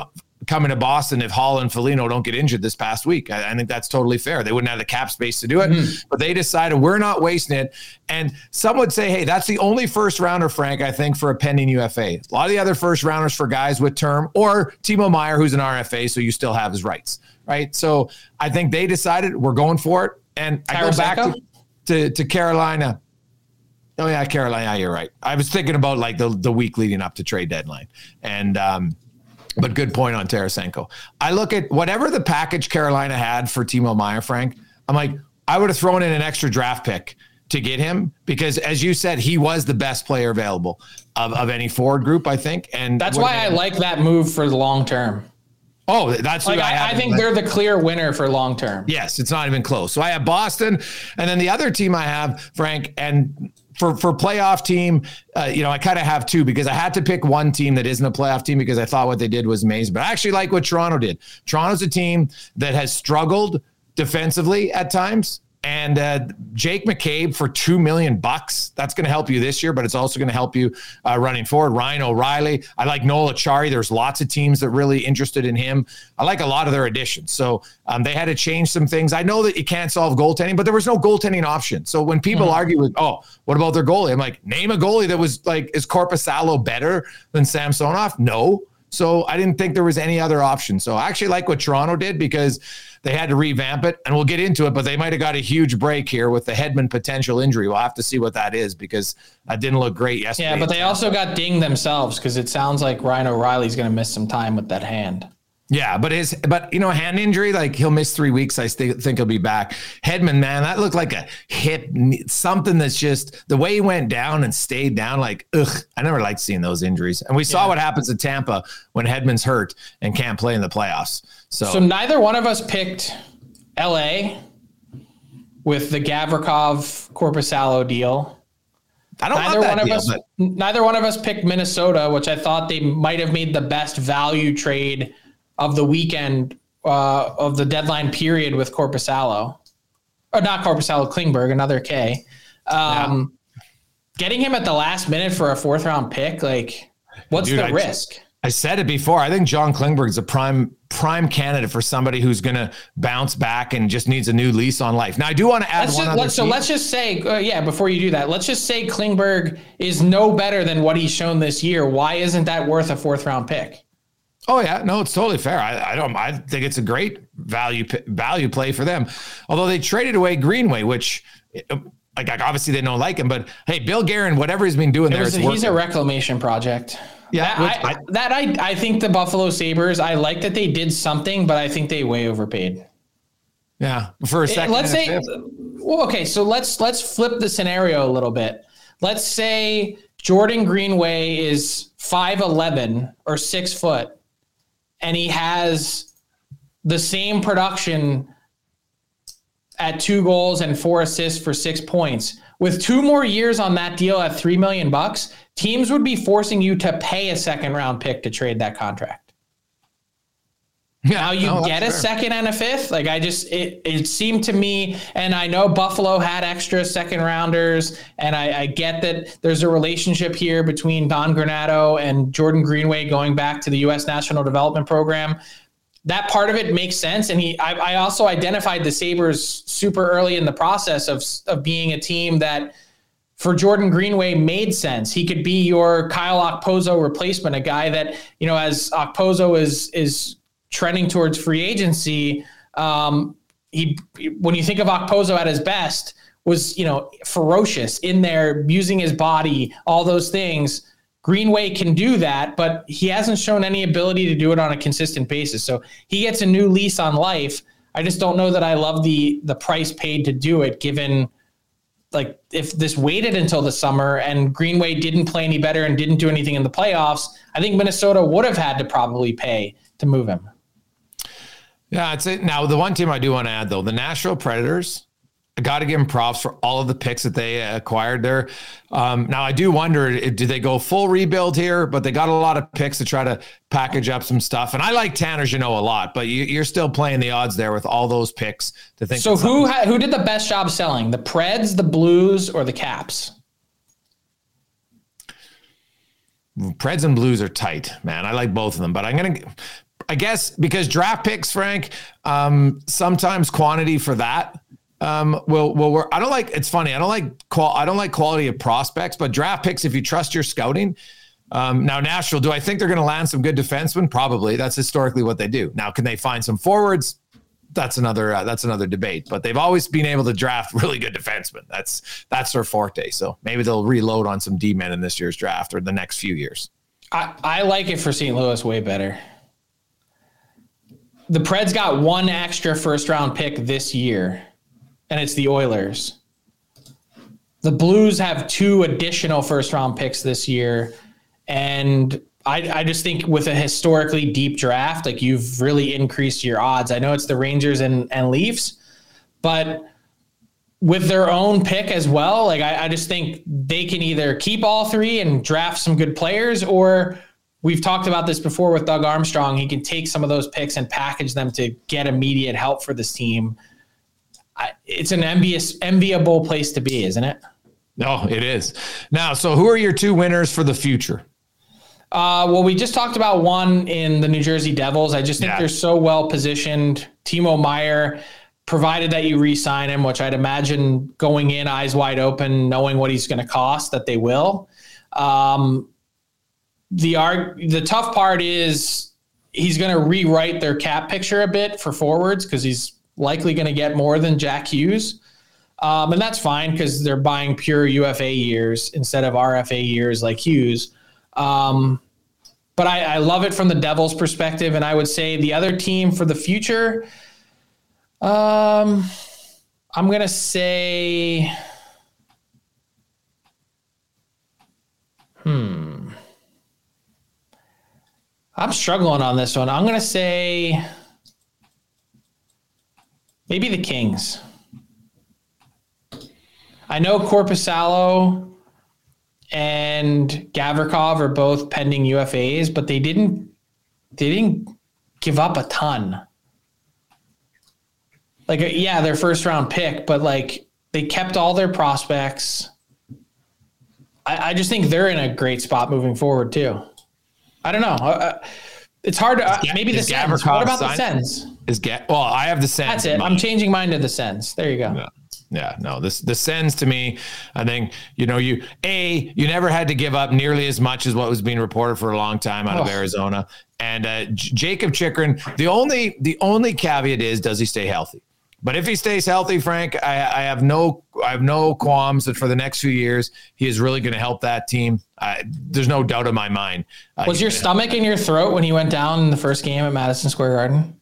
coming to Boston if Hall and Foligno don't get injured this past week. I, I, think that's totally fair. They wouldn't have the cap space to do it, mm-hmm. but they decided we're not wasting it. And some would say, hey, that's the only first rounder, Frank, I think, for a pending UFA. A lot of the other first rounders for guys with term or Timo Meier, who's an RFA, so you still have his rights, right? So I think they decided we're going for it. And I go back to, to, to Carolina. Oh yeah, Carolina. Yeah, you're right. I was thinking about like the the week leading up to trade deadline, and um, but good point on Tarasenko. I look at whatever the package Carolina had for Timo Meier, Frank. I'm like, I would have thrown in an extra draft pick to get him because, as you said, he was the best player available of, of any forward group, I think. And that's why I like that move for the long term. Oh, that's like I, I, think they're the clear winner for long term. Yes, it's not even close. So I have Boston, and then the other team I have Frank, and for for playoff team, uh, you know, I kind of have two because I had to pick one team that isn't a playoff team because I thought what they did was amazing. But I actually like what Toronto did. Toronto's a team that has struggled defensively at times. And uh, Jake McCabe for two million bucks. That's going to help you this year, but it's also going to help you uh, running forward. Ryan O'Reilly. I like Noel Acciari. There's lots of teams that really interested in him. I like a lot of their additions. So um, they had to change some things. I know that you can't solve goaltending, but there was no goaltending option. So when people mm-hmm. argue with, oh, what about their goalie? I'm like, name a goalie that was like, is Korpisalo better than Samsonov? No. So I didn't think there was any other option. So I actually like what Toronto did because they had to revamp it, and we'll get into it. But they might have got a huge break here with the Hedman potential injury. We'll have to see what that is because that didn't look great yesterday. Yeah, but they also got dinged themselves because it sounds like Ryan O'Reilly's going to miss some time with that hand. Yeah, but his but you know hand injury like he'll miss three weeks. I st- think he'll be back. Hedman, man, that looked like a hip something that's just the way he went down and stayed down. Like ugh, I never liked seeing those injuries. And we saw yeah. what happens at Tampa when Hedman's hurt and can't play in the playoffs. So so neither one of us picked L.A. with the Gavrikov Korpisalo deal. I don't neither one deal, of us. But... Neither one of us picked Minnesota, which I thought they might have made the best value trade of the weekend uh, of the deadline period with Korpisalo, or not Korpisalo, Klingberg, another K. Um, yeah. Getting him at the last minute for a fourth round pick, like, what's Dude, the I risk? I said it before. I think John Klingberg's a prime prime candidate for somebody who's going to bounce back and just needs a new lease on life. Now, I do want to add let's one just, other. so let's just say, uh, yeah, before you do that, let's just say Klingberg is no better than what he's shown this year. Why isn't that worth a fourth round pick? Oh yeah, no, it's totally fair. I, I, don't. I think it's a great value value play for them. Although they traded away Greenway, which um, like obviously they don't like him, but hey, Bill Guerin, whatever he's been doing there, was, he's a reclamation project. Yeah, that, I, I, that I I think the Buffalo Sabres. I like that they did something, but I think they way overpaid. Yeah, for a eh, second. Let's say, well, okay, so let's let's flip the scenario a little bit. Let's say Jordan Greenway is five eleven or six foot and he has the same production at two goals and four assists for six points. with two more years on that deal at three million bucks, teams would be forcing you to pay a second round pick to trade that contract. Yeah, now you no, get a fair. second and a fifth. Like I just it it seemed to me, and I know Buffalo had extra second rounders, and I, I get that there's a relationship here between Don Granato and Jordan Greenway going back to the U.S. National Development Program. That part of it makes sense, and he. I, I also identified the Sabres super early in the process of of being a team that for Jordan Greenway made sense. He could be your Kyle Okposo replacement, a guy that, you know, as Okposo is is trending towards free agency, um, he when you think of Okposo at his best was you know ferocious in there using his body, all those things. Greenway can do that, but he hasn't shown any ability to do it on a consistent basis. So he gets a new lease on life. I just don't know that I love the the price paid to do it, given like if this waited until the summer and Greenway didn't play any better and didn't do anything in the playoffs, I think Minnesota would have had to probably pay to move him. Yeah, it's it. Now, the one team I do want to add, though, the Nashville Predators, I got to give them props for all of the picks that they acquired there. Um, now, I do wonder, do they go full rebuild here? But they got a lot of picks to try to package up some stuff. And I like Tanner Jeannot a lot, but you, are still playing the odds there with all those picks to think. So, who ha- who did the best job selling? The Preds, the Blues, or the Caps? Preds and Blues are tight, man. I like both of them, but I'm gonna I guess because draft picks, Frank, um, sometimes quantity for that um, will will work. I don't like. It's funny. I don't like qual. I don't like quality of prospects, but draft picks. If you trust your scouting. Um, now, Nashville, do I think they're going to land some good defensemen? Probably. That's historically what they do. Now, can they find some forwards? That's another. Uh, that's another debate. But they've always been able to draft really good defensemen. That's that's their forte. So maybe they'll reload on some D men in this year's draft or the next few years. I, I like it for St. Louis way better the Preds got one extra first round pick this year, and it's the Oilers. The Blues have two additional first round picks this year. And I, I just think with a historically deep draft, like you've really increased your odds. I know it's the Rangers and, and Leafs, but with their own pick as well, like I, I just think they can either keep all three and draft some good players or we've talked about this before with Doug Armstrong. He can take some of those picks and package them to get immediate help for this team. I, it's an envious, enviable place to be, isn't it? No, it is. Now, so who are your two winners for the future? Uh, well, we just talked about one in the New Jersey Devils. I just think yeah. they're so well positioned. Timo Meier, provided that you re-sign him, which I'd imagine going in eyes wide open, knowing what he's going to cost, that they will. Um, the arg- the tough part is he's going to rewrite their cap picture a bit for forwards because he's likely going to get more than Jack Hughes. Um, and that's fine because they're buying pure UFA years instead of RFA years like Hughes. Um, but I, I, love it from the Devils' perspective. And I would say the other team for the future, um, I'm going to say, hmm. I'm struggling on this one. I'm going to say maybe the Kings. I know Korpisalo and Gavrikov are both pending UFAs, but they didn't they didn't give up a ton. Like uh, yeah, their first round pick, but like they kept all their prospects. I, I just think they're in a great spot moving forward too. I don't know. Uh, uh it's hard to uh, maybe the Sens. What about the Sens? Is Ga- well, I have the Sens. That's it. I'm changing mine to the Sens. There you go. Yeah. Yeah, no, this the Sens to me, I think, you know, you a you never had to give up nearly as much as what was being reported for a long time out oh. of Arizona. And uh, J- Jakob Chychrun, the only the only caveat is does he stay healthy? But if he stays healthy, Frank, I, I have no I have no qualms that for the next few years he is really going to help that team. Uh, there's no doubt in my mind. Uh, was your stomach in your throat when he went down in the first game at Madison Square Garden?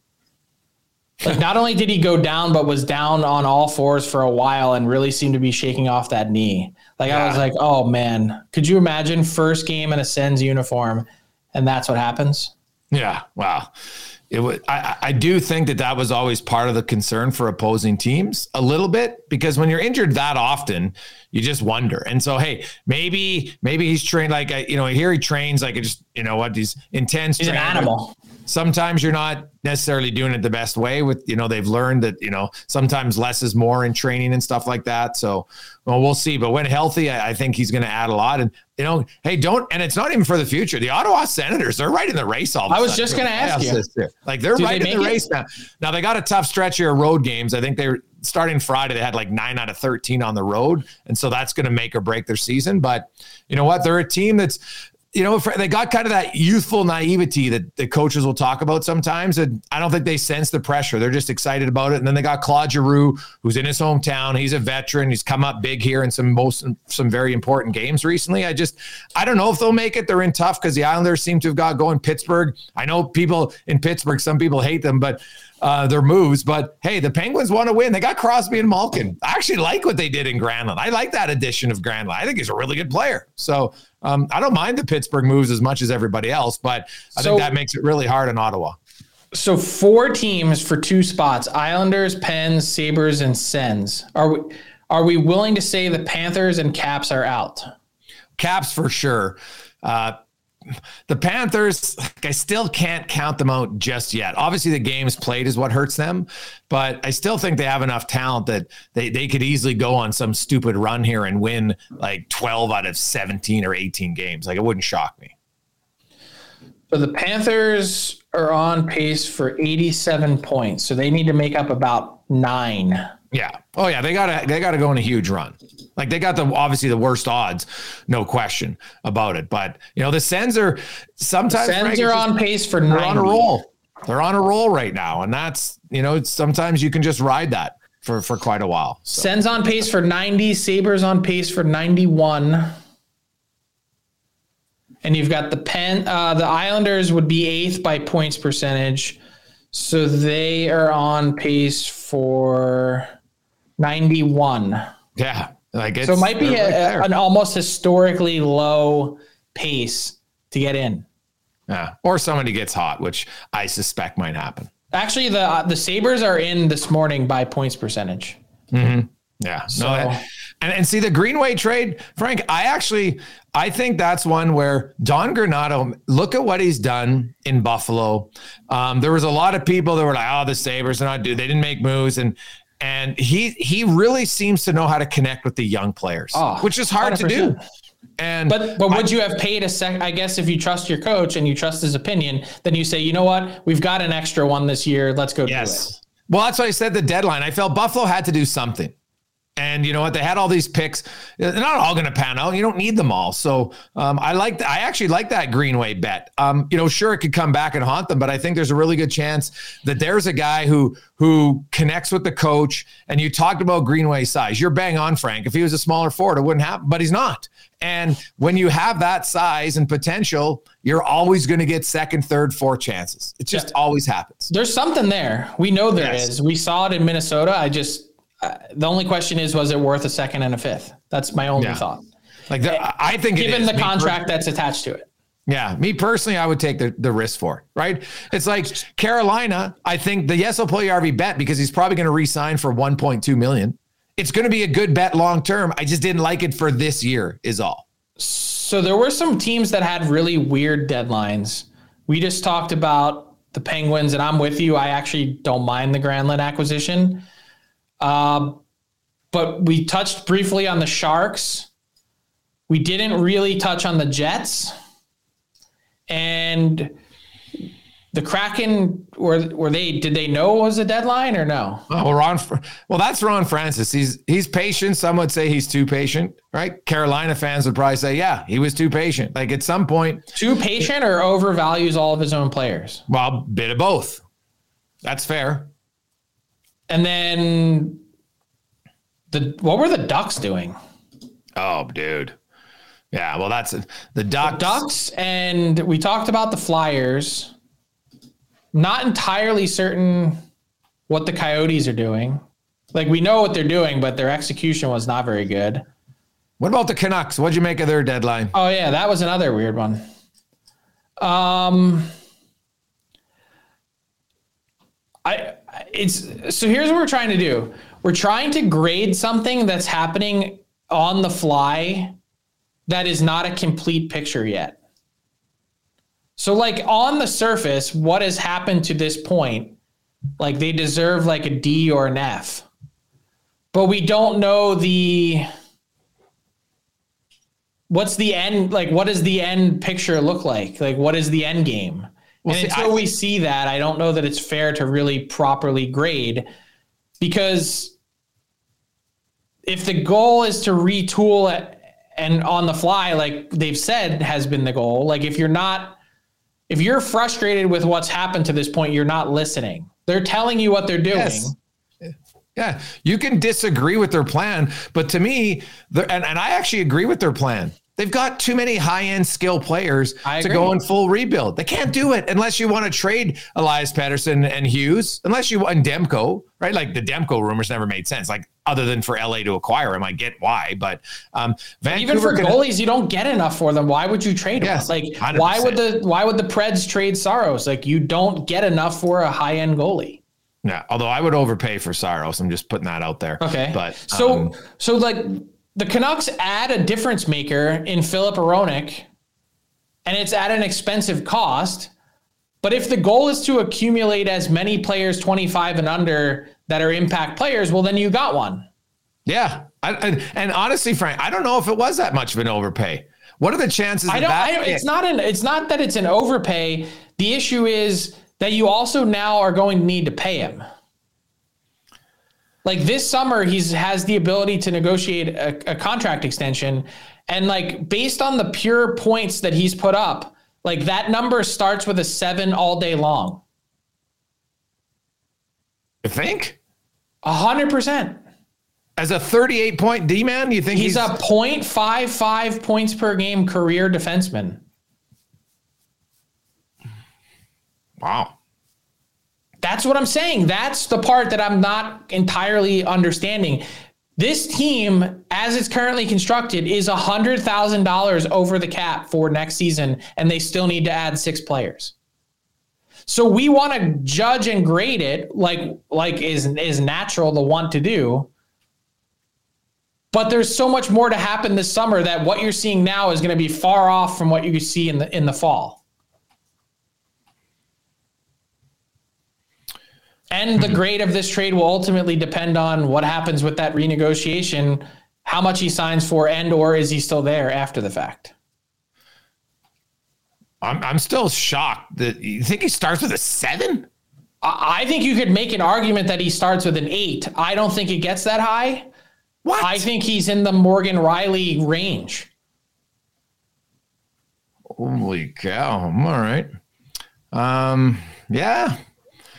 Like not only did he go down, but was down on all fours for a while and really seemed to be shaking off that knee. Like yeah. I was like, oh man, could you imagine first game in a Sens uniform, and that's what happens? Yeah, wow. It was, I, I do think that that was always part of the concern for opposing teams a little bit because when you're injured that often, you just wonder. And so, hey, maybe maybe he's trained like you know here he trains like just you know what these intense. He's an animal sometimes you're not necessarily doing it the best way with you know they've learned that you know sometimes less is more in training and stuff like that. So well we'll see. But when healthy i, I think he's going to add a lot. And you know hey don't and it's not even for the future. The ottawa senators they're right in the race all i was just going to ask you. like they're Do right they in the race it? now. Now they got a tough stretch here of road games. I think they're starting friday they had like 9 out of 13 on the road. And so that's going to make or break their season. But you know what? They're a team that's you know, they got kind of that youthful naivety that the coaches will talk about sometimes. And I don't think they sense the pressure. They're just excited about it. And then they got Claude Giroux, who's in his hometown. He's a veteran. He's come up big here in some most some very important games recently. I just I don't know if they'll make it. They're in tough because the Islanders seem to have got going. Pittsburgh. I know people in Pittsburgh, some people hate them, but uh, their moves. But hey, the Penguins want to win. They got Crosby and Malkin. I actually like what they did in Granlund. I like that addition of Granlund. I think he's a really good player. So um, I don't mind the Pittsburgh moves as much as everybody else, but I so, think that makes it really hard in Ottawa. So four teams for two spots: Islanders, Pens, Sabres, and Sens. Are we are we willing to say the Panthers and Caps are out? Caps for sure. Uh, the Panthers, I still can't count them out just yet. Obviously, the games played is what hurts them, but I still think they have enough talent that they, they could easily go on some stupid run here and win like 12 out of 17 or 18 games. Like, it wouldn't shock me. So the Panthers are on pace for 87 points. So they need to make up about nine. Yeah. Oh yeah. They gotta they gotta go on a huge run. Like they got the obviously the worst odds, no question about it. But you know the Sens are sometimes the Sens are on pace for they're on a roll. They're on a roll right now, and that's you know sometimes you can just ride that for for quite a while. So. Sens on pace for ninety. Sabres on pace for ninety one. And you've got the pen. Uh, the Islanders would be eighth by points percentage, so they are on pace for 91. Yeah. Like so it might be a, an almost historically low pace to get in. Yeah. Or somebody gets hot, which I suspect might happen. Actually, the uh, the Sabres are in this morning by points percentage. Mm-hmm. Yeah. So, no, that, and, and see the Greenway trade, Frank, I actually I think that's one where Don Granato, look at what he's done in Buffalo. Um, there was a lot of people that were like, oh, the Sabres are not do they didn't make moves. And and he he really seems to know how to connect with the young players, oh, which is hard 100%. to do. And but but would I, you have paid a sec? I guess if you trust your coach and you trust his opinion, then you say, you know what, we've got an extra one this year. Let's go yes. do it. Well, that's why I said the deadline. I felt Buffalo had to do something. And you know what? They had all these picks. They're not all going to pan out. You don't need them all. So um, I like. I actually like that Greenway bet. Um, you know, sure it could come back and haunt them, but I think there's a really good chance that there's a guy who who connects with the coach. And you talked about Greenway size. You're bang on, Frank. If he was a smaller forward, it wouldn't happen. But he's not. And when you have that size and potential, you're always going to get second, third, fourth chances. It just yeah. always happens. There's something there. We know there yes. is. We saw it in Minnesota. I just uh, the only question is, was it worth a second and a fifth? That's my only yeah. thought. Like the, I think, given the contract per- that's attached to it. Yeah, me personally, I would take the, the risk for right? It's like Carolina. I think the yes, I'll play RV bet because he's probably going to re-sign for 1.2 million. It's going to be a good bet long term. I just didn't like it for this year, is all. So there were some teams that had really weird deadlines. We just talked about the Penguins, and I'm with you. I actually don't mind the Granlund acquisition. Um, but we touched briefly on the Sharks. We didn't really touch on the Jets. And the Kraken were were they did they know it was a deadline or no? Oh, Ron. Well, that's Ron Francis. He's he's patient. Some would say he's too patient, right? Carolina fans would probably say, yeah, he was too patient. Like at some point, too patient or overvalues all of his own players. Well, a bit of both. That's fair. And then the what were the Ducks doing? Oh, dude. Yeah, well, that's the Ducks. The Ducks, and we talked about the Flyers. Not entirely certain what the Coyotes are doing. Like we know what they're doing, but their execution was not very good. What about the Canucks? What'd you make of their deadline? Oh yeah, that was another weird one. Um, I it's so here's what we're trying to do. We're trying to grade something that's happening on the fly that is not a complete picture yet. So like on the surface, what has happened to this point? Like they deserve like a D or an F. But we don't know the what's the end like what does the end picture look like? Like what is the end game? Well, and see, until I, we see that, I don't know that it's fair to really properly grade because if the goal is to retool it and on the fly, like they've said has been the goal, like if you're not, if you're frustrated with what's happened to this point, you're not listening. They're telling you what they're doing. Yes. Yeah, you can disagree with their plan, but to me, and, and I actually agree with their plan. They've got too many high end skill players to go in full rebuild. They can't do it unless you want to trade Elias Pettersson and Hughes, unless you want Demko, right? Like the Demko rumors never made sense. Like other than for LA to acquire him, I get why. But um, even for goalies, you don't get enough for them. Why would you trade yes, them? Like 100%. why would the why would the Preds trade Saros? Like you don't get enough for a high end goalie. Yeah, although I would overpay for Saros. I'm just putting that out there. Okay, but so um, so like the Canucks add a difference maker in Filip Hronek, and it's at an expensive cost. But if the goal is to accumulate as many players 25 and under that are impact players, well, then you got one. Yeah. I, and, and honestly, Frank, I don't know if it was that much of an overpay. What are the chances? I don't. I don't it's not an. It's not that it's an overpay. The issue is that you also now are going to need to pay him. Like this summer, he's has the ability to negotiate a, a contract extension, and like based on the pure points that he's put up, like that number starts with a seven all day long. You think? A hundred percent. As a 38 point D man, you think he's, he's a 0.55 points per game career defenseman? Wow. That's what I'm saying. That's the part that I'm not entirely understanding. This team, as it's currently constructed, is $100,000 over the cap for next season, and they still need to add six players. So we want to judge and grade it like like is is natural to want to do. But there's so much more to happen this summer that what you're seeing now is going to be far off from what you see in the in the fall. And the grade of this trade will ultimately depend on what happens with that renegotiation, how much he signs for, and or is he still there after the fact. I'm I'm still shocked that you think he starts with a seven. I think you could make an argument that he starts with an eight. I don't think it gets that high. What? I think he's in the Morgan Rielly range. Holy cow! All right. Um. Yeah.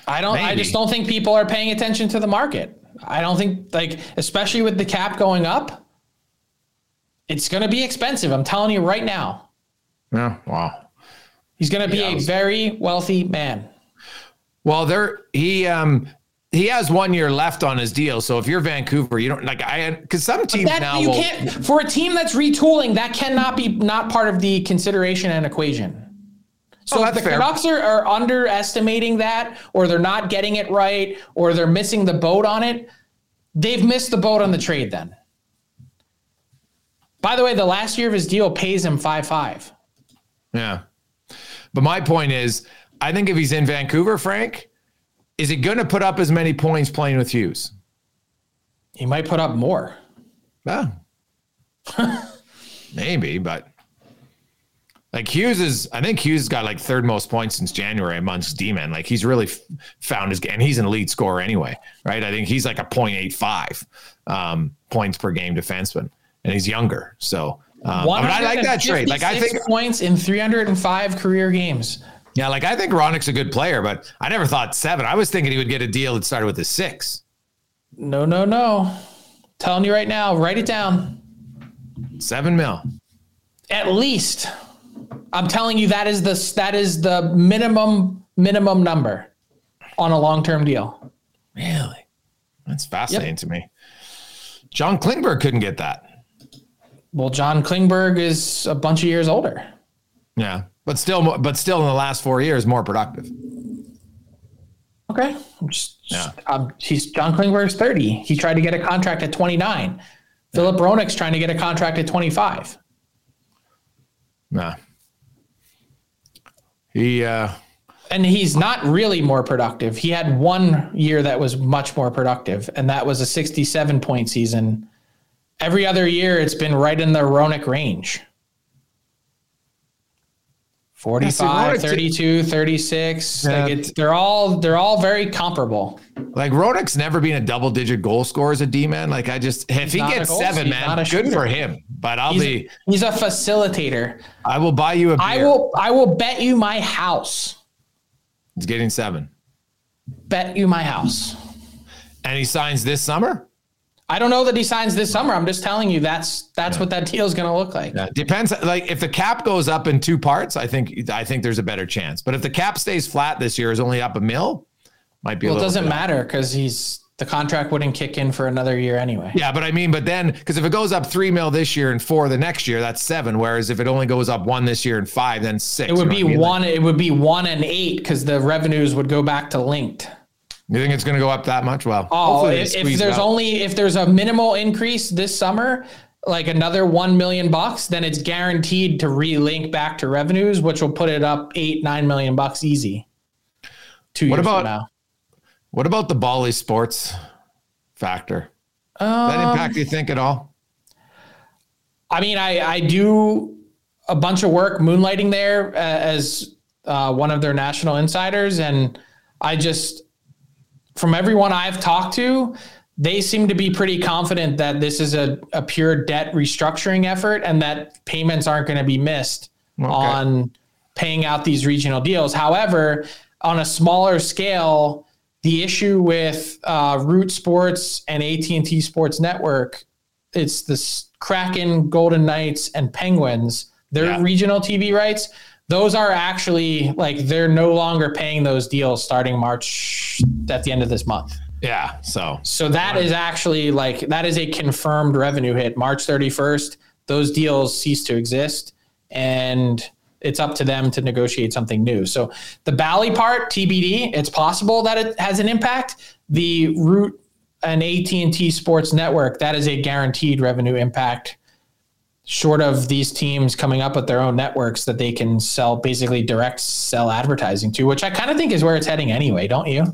I don't. Maybe. I just don't think people are paying attention to the market. I don't think like, especially with the cap going up, it's going to be expensive. I'm telling you right now. Yeah. Wow. He's going to be yeah, a very wealthy man. Well, there he um he has one year left on his deal. So if you're Vancouver, you don't like I because some teams that, now you will, can't for a team that's retooling that cannot be not part of the consideration and equation. So oh, if the fair. Canucks are, are underestimating that, or they're not getting it right, or they're missing the boat on it, they've missed the boat on the trade then. By the way, the last year of his deal pays him five five. Yeah. But my point is, I think if he's in Vancouver, Frank, is he going to put up as many points playing with Hughes? He might put up more. Yeah. Maybe, but like Hughes is, I think Hughes has got like third most points since January amongst D-men. Like he's really found his, game and he's an elite scorer anyway, right? I think he's like a 0.85 um, points per game defenseman, and he's younger. So, um, I, mean, I like that trade. Like I think points in 305 career games. Yeah, like I think Hronek's a good player, but I never thought seven. I was thinking he would get a deal that started with a six. No, no, no. Telling you right now, write it down. Seven mil. At least. I'm telling you that is the that is the minimum minimum number on a long term deal. Really, that's fascinating yep. to me. John Klingberg couldn't get that. Well, John Klingberg is a bunch of years older. Yeah, but still, but still, in the last four years, more productive. Okay. Just, yeah. Um, he's John Klingberg's 30. He tried to get a contract at 29. Filip Hronek's trying to get a contract at 25. Nah. He uh and he's not really more productive. He had one year that was much more productive, and that was a 67 point season. Every other year, it's been right in the Hronek range. 45, 32, 36. Yeah. Like they're all they're all very comparable. Like Hronek's never been a double digit goal scorer as a D man. Like I just if he's he gets seven, man, good shooter. for him. But I'll he's, be he's a facilitator. I will buy you a beer. I will I will bet you my house. He's getting seven. Bet you my house. And he signs this summer? I don't know that he signs this summer. I'm just telling you that's that's yeah. what that deal is going to look like. Yeah. Depends. Like if the cap goes up in two parts, I think I think there's a better chance. But if the cap stays flat this year, is only up a mil, might be. Well, it doesn't matter because he's the contract wouldn't kick in for another year anyway. Yeah, but I mean, but then because if it goes up three mil this year and four the next year, that's seven. Whereas if it only goes up one this year and five, then six. It would be one. Like, it would be one and eight because the revenues would go back to linked. You think it's going to go up that much? Well, oh, if, if there's only if there's a minimal increase this summer, like another one million bucks, then it's guaranteed to relink back to revenues, which will put it up eight nine million bucks easy. Two what years about, from now. What about the Bally Sports factor? Um, that impact you think at all? I mean, I I do a bunch of work moonlighting there uh, as uh, one of their national insiders, and I just from everyone I've talked to, they seem to be pretty confident that this is a, a pure debt restructuring effort and that payments aren't going to be missed okay. on paying out these regional deals. However, on a smaller scale, the issue with uh, Root Sports and AT&T Sports Network, it's the Kraken, Golden Knights, and Penguins. Their yeah. regional TV rights those are actually like they're no longer paying those deals starting March at the end of this month. Yeah. So so that is actually like that is a confirmed revenue hit. March 31st, those deals cease to exist and it's up to them to negotiate something new. So the Bally part, TBD, it's possible that it has an impact. The Root and AT&T Sports Network, that is a guaranteed revenue impact short of these teams coming up with their own networks that they can sell basically direct sell advertising to, which I kind of think is where it's heading anyway, don't you?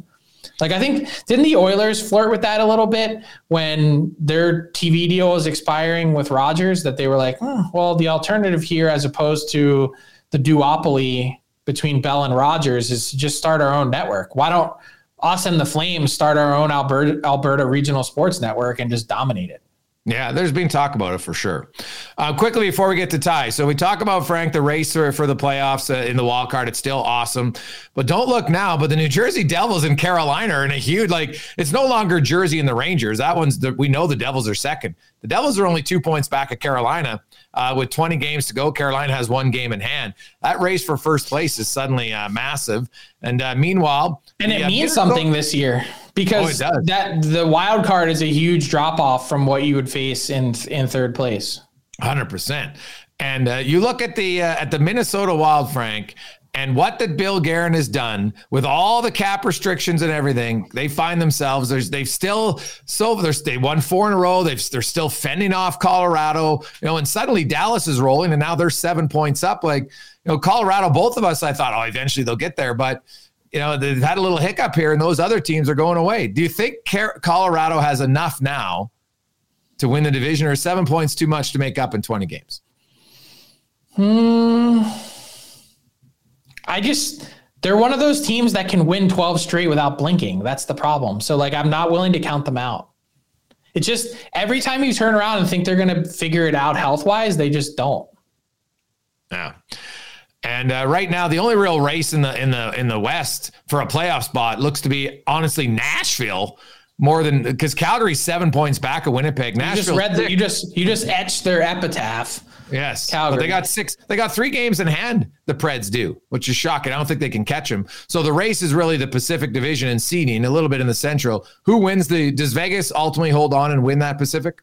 Like I think didn't the Oilers flirt with that a little bit when their TV deal was expiring with Rogers that they were like, hmm, well, the alternative here as opposed to the duopoly between Bell and Rogers is just start our own network. Why don't us and the Flames start our own Alberta Alberta regional sports network and just dominate it? Yeah, there's been talk about it for sure. Uh, quickly before we get to Ty, so we talk about Frank the racer for the playoffs uh, in the wild card. It's still awesome, but don't look now. But the New Jersey Devils and Carolina are in a huge like. It's no longer Jersey and the Rangers. That one's the, we know the Devils are second. The Devils are only two points back at Carolina. Uh, with 20 games to go, Carolina has one game in hand. That race for first place is suddenly uh, massive. And uh, meanwhile, and it means something this year because oh, that the wild card is a huge drop off from what you would face in in third place. Hundred percent. And uh, you look at the uh, at the Minnesota Wild, Frank, and what that Bill Guerin has done with all the cap restrictions and everything, they find themselves. There's they've still so they won four in a row. They've they're still fending off Colorado, you know, and suddenly Dallas is rolling, and now they're seven points up. Like you know, Colorado, both of us, I thought, oh, eventually they'll get there, but you know, they've had a little hiccup here, and those other teams are going away. Do you think Colorado has enough now to win the division, or seven points too much to make up in 20 games? Hmm. I just, they're one of those teams that can win 12 straight without blinking. That's the problem. So, like, I'm not willing to count them out. It's just every time you turn around and think they're going to figure it out health wise, they just don't. Yeah. And uh, right now, the only real race in the in the in the West for a playoff spot looks to be honestly Nashville more than because Calgary's seven points back of Winnipeg. Nashville. You just read that. You just you just etched their epitaph. Yes, Calgary. But they got six. They got three games in hand. The Preds do, which is shocking. I don't think they can catch them. So the race is really the Pacific Division and seeding, a little bit in the Central. Who wins the? Does Vegas ultimately hold on and win that Pacific?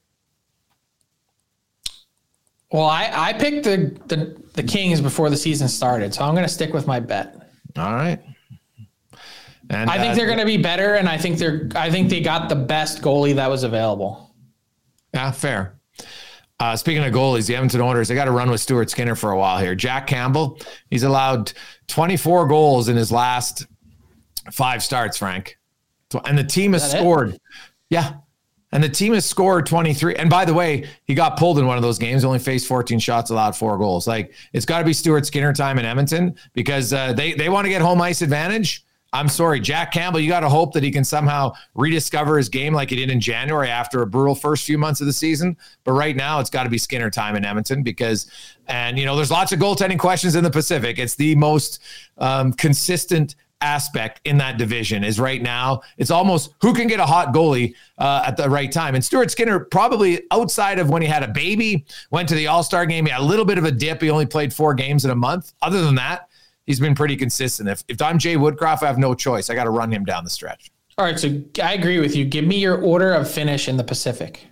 Well, I, I picked the, the the Kings before the season started, so I'm going to stick with my bet. All right. And I think uh, they're going to be better, and I think they're. I think they got the best goalie that was available. Yeah, fair. Uh, speaking of goalies, the Edmonton Oilers, they got to run with Stuart Skinner for a while here. Jack Campbell, he's allowed 24 goals in his last five starts, Frank. And the team has scored. It? Yeah. And the team has scored 23. And by the way, he got pulled in one of those games, only faced 14 shots, allowed four goals. Like it's got to be Stuart Skinner time in Edmonton because uh, they, they want to get home ice advantage. I'm sorry, Jack Campbell, you got to hope that he can somehow rediscover his game like he did in January after a brutal first few months of the season. But right now, it's got to be Skinner time in Edmonton because, and, you know, there's lots of goaltending questions in the Pacific. It's the most um, consistent aspect in that division is right now it's almost who can get a hot goalie uh, at the right time and stuart skinner probably outside of when he had a baby went to the all-star game he had a little bit of a dip he only played four games in a month other than that he's been pretty consistent. If if I'm Jay Woodcroft, I have no choice. I got to run him down the stretch. All right, so I agree with you. Give me your order of finish in the Pacific.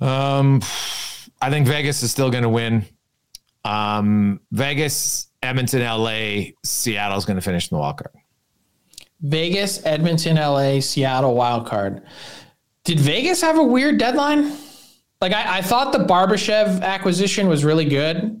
Um, I think Vegas is still going to win. Um, Vegas, Edmonton, LA, Seattle's going to finish in the wild card. Vegas, Edmonton, LA, Seattle wild card. Did Vegas have a weird deadline? Like I, I thought the Barbashev acquisition was really good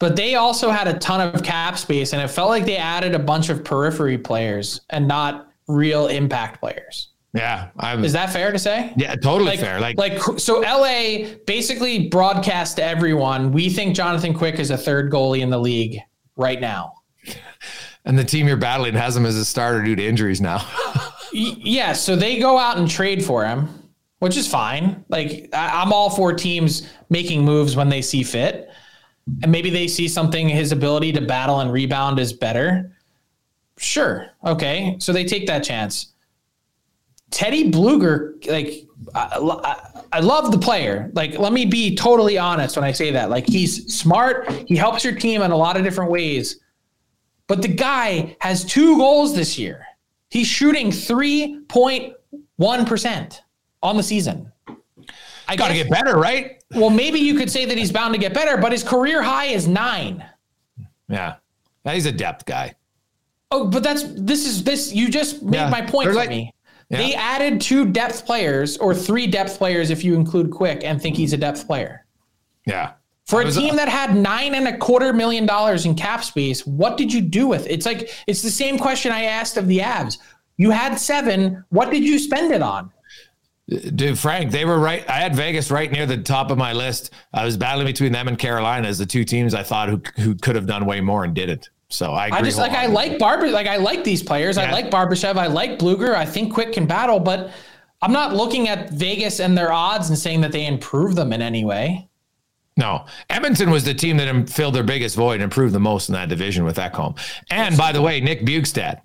but they also had a ton of cap space and it felt like they added a bunch of periphery players and not real impact players. Yeah, I'm, is that fair to say? Yeah, totally like, fair. Like, like so, LA basically broadcast to everyone. We think Jonathan Quick is a third goalie in the league right now. And the team you're battling has him as a starter due to injuries now. yeah, so they go out and trade for him, which is fine. Like I'm all for teams making moves when they see fit and maybe they see something his ability to battle and rebound is better. Sure. Okay. So they take that chance. Teddy Blueger, like, I, I, love the player. Like, let me be totally honest when I say that. Like, he's smart. He helps your team in a lot of different ways. But the guy has two goals this year. He's shooting 3.1% on the season. I got to get better, right? Well, maybe you could say that he's bound to get better, but his career high is nine. Yeah, he's a depth guy. Oh, but that's this is this. You just made yeah. my point They're for like, me. Yeah. They added two depth players or three depth players if you include Quick and think he's a depth player. Yeah. For a team uh, that had nine and a quarter million dollars in cap space, what did you do with it? It's like it's the same question I asked of the Avs. You had seven. What did you spend it on? Dude, Frank, they were right. I had Vegas right near the top of my list. I was battling between them and Carolina as the two teams I thought who who could have done way more and didn't. So I, I just like I like Barber, like I like these players. Yeah. I like Barbashev. I like Blueger. I think Quick can battle, but I'm not looking at Vegas and their odds and saying that they improve them in any way. No, Edmonton was the team that filled their biggest void and improved the most in that division with Ekholm. And by the way, Nick Bjugstad,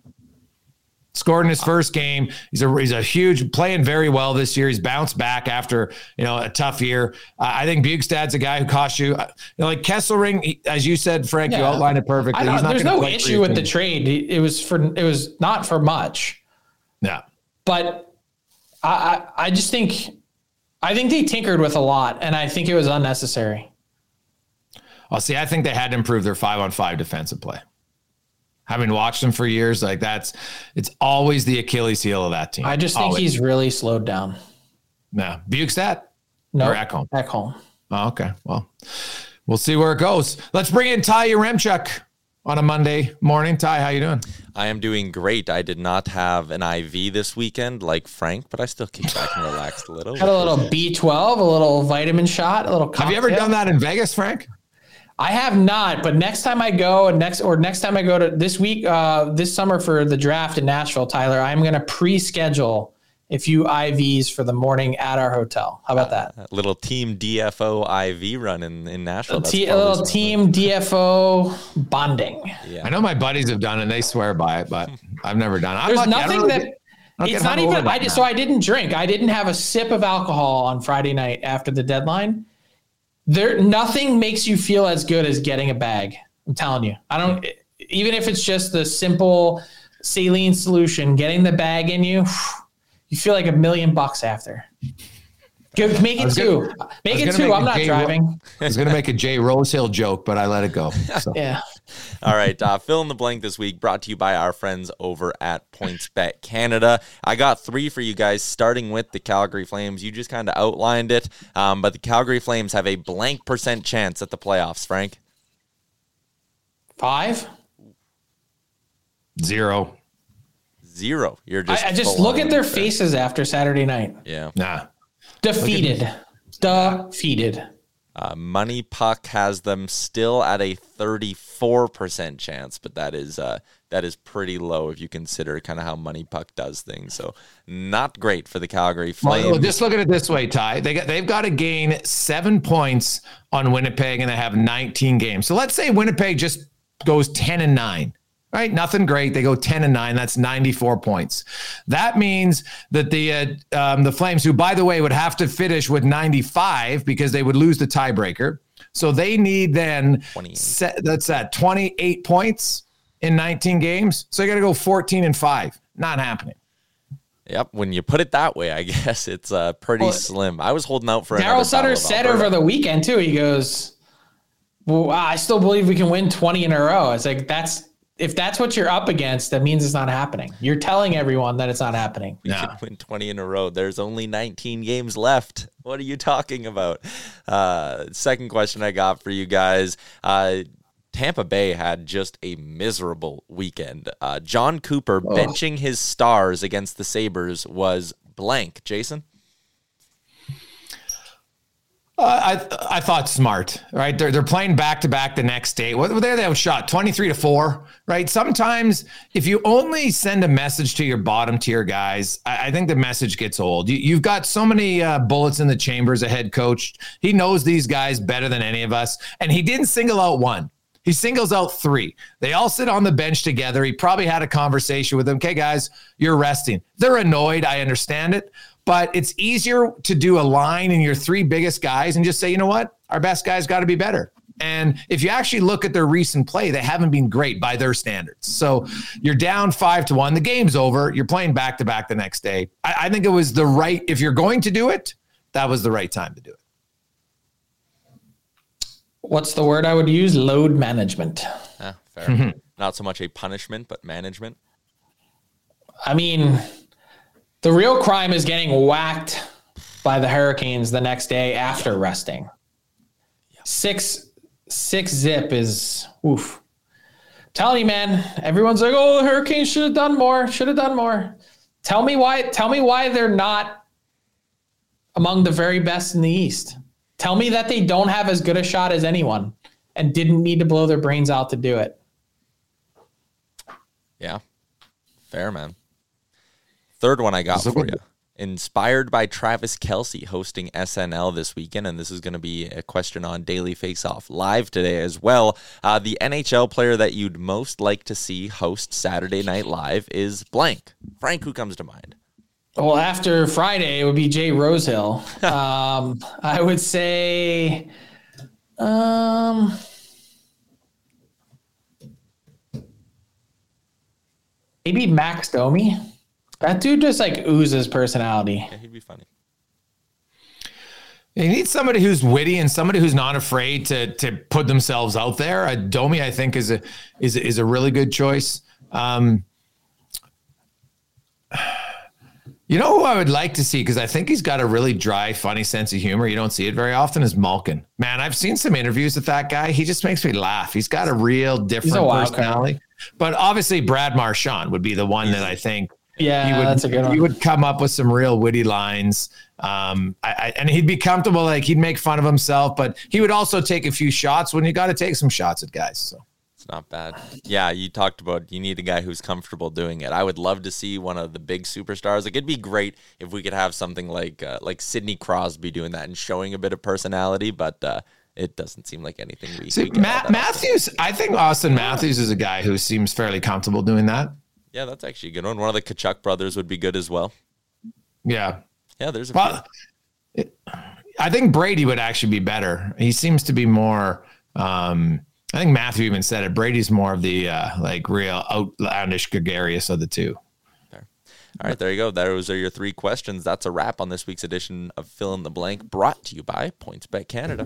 scored in his first game. He's a he's a huge playing very well this year. He's bounced back after you know a tough year. Uh, I think Bjugstad's a guy who cost you, uh, you know, like Kesselring, he, as you said, Frank. Yeah. You outlined it perfectly. there's no issue with the trade. It was for it was not for much. Yeah, but I, I I just think I think they tinkered with a lot, and I think it was unnecessary. I'll see. I think they had to improve their five on five defensive play having watched him for years, like that's it's always the Achilles heel of that team. I just think always. he's really slowed down. Yeah, Bjugstad? No, nope. Ekholm. Back home. Oh, okay. Well, we'll see where it goes. Let's bring in Ty Yaremchuk on a Monday morning. Ty, how you doing? I am doing great. I did not have an IV this weekend like Frank, but I still kicked back and relaxed a little. Had a little B12, a little vitamin shot, a little. Cocktail. Have you ever done that in Vegas, Frank? I have not, but next time I go and next or next time I go to this week, uh, this summer for the draft in Nashville, Tyler, I'm going to pre-schedule a few IVs for the morning at our hotel. How about that? Uh, little team DFO IV run in, in Nashville. A, t- a little team DFO bonding. Yeah. I know my buddies have done it and they swear by it, but I've never done it. There's lucky. nothing that it's not even. I just, so I didn't drink. I didn't have a sip of alcohol on Friday night after the deadline there, nothing makes you feel as good as getting a bag. I'm telling you. I don't. Even if it's just the simple saline solution, getting the bag in you, you feel like a million bucks after. Good, make it two. Gonna, make it two. I'm not Jay driving. I was going to make a Jay Rosehill joke, but I let it go. So. yeah. All right. Uh, fill in the blank this week brought to you by our friends over at PointsBet Canada. I got three for you guys, starting with the Calgary Flames. You just kind of outlined it, um, but the Calgary Flames have a blank percent chance at the playoffs, Frank. Five? Zero. Zero. You're just. I, I just look at their faces after Saturday night. Yeah. Nah. Defeated. Defeated. Uh, MoneyPuck has them still at a 34% chance, but that is uh, that is pretty low if you consider kind of how MoneyPuck does things. So not great for the Calgary Flames. Well, just look at it this way, Ty. They got they've got to gain seven points on Winnipeg, and they have 19 games. So let's say Winnipeg just goes 10 and nine right? Nothing great. They go 10 and 9. That's 94 points. That means that the uh, um, the Flames, who by the way would have to finish with 95 because they would lose the tiebreaker. So they need then set, that's that 28 points in 19 games. So you got to go 14 and 5. Not happening. Yep, when you put it that way, I guess it's uh, pretty well, slim. I was holding out for Daryl Sutter said over the weekend too. He goes, "Well, I still believe we can win 20 in a row." It's like that's if that's what you're up against, that means it's not happening. You're telling everyone that it's not happening. We can win 20 in a row. There's only 19 games left. What are you talking about? Uh, second question I got for you guys. Uh, Tampa Bay had just a miserable weekend. Uh, Jon Cooper oh. benching his stars against the Sabres was blank. Jason? I I thought smart, right? They're they're playing back to back the next day. What were they? Shot twenty three to four, right? Sometimes if you only send a message to your bottom tier guys, I, I think the message gets old. You, have got so many uh, bullets in the chamber as a head coach. He knows these guys better than any of us, and he didn't single out one. He singles out three. They all sit on the bench together. He probably had a conversation with them. Okay, guys, you're resting. They're annoyed. I understand it but it's easier to do a line in your three biggest guys and just say, you know what, our best guys got to be better. And if you actually look at their recent play, they haven't been great by their standards. So you're down five to one. The game's over. You're playing back to back the next day. I, I think it was the right, if you're going to do it, that was the right time to do it. What's the word I would use? Load management. Ah, fair. Mm-hmm. Not so much a punishment, but management. I mean, the real crime is getting whacked by the Hurricanes the next day after resting. Six six zip is oof. Telling you, man, everyone's like, "Oh, the Hurricanes should have done more. Should have done more." Tell me why. Tell me why they're not among the very best in the East. Tell me that they don't have as good a shot as anyone and didn't need to blow their brains out to do it. Yeah, fair man. Third one I got for you. Inspired by Travis Kelce hosting SNL this weekend, and this is going to be a question on Daily Face Off live today as well. Uh, the NHL player that you'd most like to see host Saturday Night Live is blank. Frank, who comes to mind? Well, after Friday, it would be Jay Rosehill. um, I would say, um, maybe Max Domi. That dude just like oozes personality. Yeah, he'd be funny. You need somebody who's witty and somebody who's not afraid to to put themselves out there. Uh, Domi, I think, is a is is a really good choice. Um, you know who I would like to see because I think he's got a really dry, funny sense of humor. You don't see it very often. Is Malkin? Man, I've seen some interviews with that guy. He just makes me laugh. He's got a real different a personality. But obviously, Brad Marchand would be the one that I think yeah, he would, that's a good one. He would come up with some real witty lines. Um, I, I, and he'd be comfortable, like he'd make fun of himself, but he would also take a few shots when you got to take some shots at guys. So it's not bad. Yeah, you talked about you need a guy who's comfortable doing it. I would love to see one of the big superstars. Like it'd be great if we could have something like uh, like Sidney Crosby doing that and showing a bit of personality, but. Uh, it doesn't seem like anything we see. We Matt, Matthews, I think Auston Matthews is a guy who seems fairly comfortable doing that. Yeah, that's actually a good one. One of the Tkachuk brothers would be good as well. Yeah. Yeah, there's a well, it, I think Brady would actually be better. He seems to be more um, I think Matthew even said it. Brady's more of the uh, like real outlandish gregarious of the two. All right, there you go. Those are your three questions. That's a wrap on this week's edition of Fill in the Blank, brought to you by PointsBet Canada.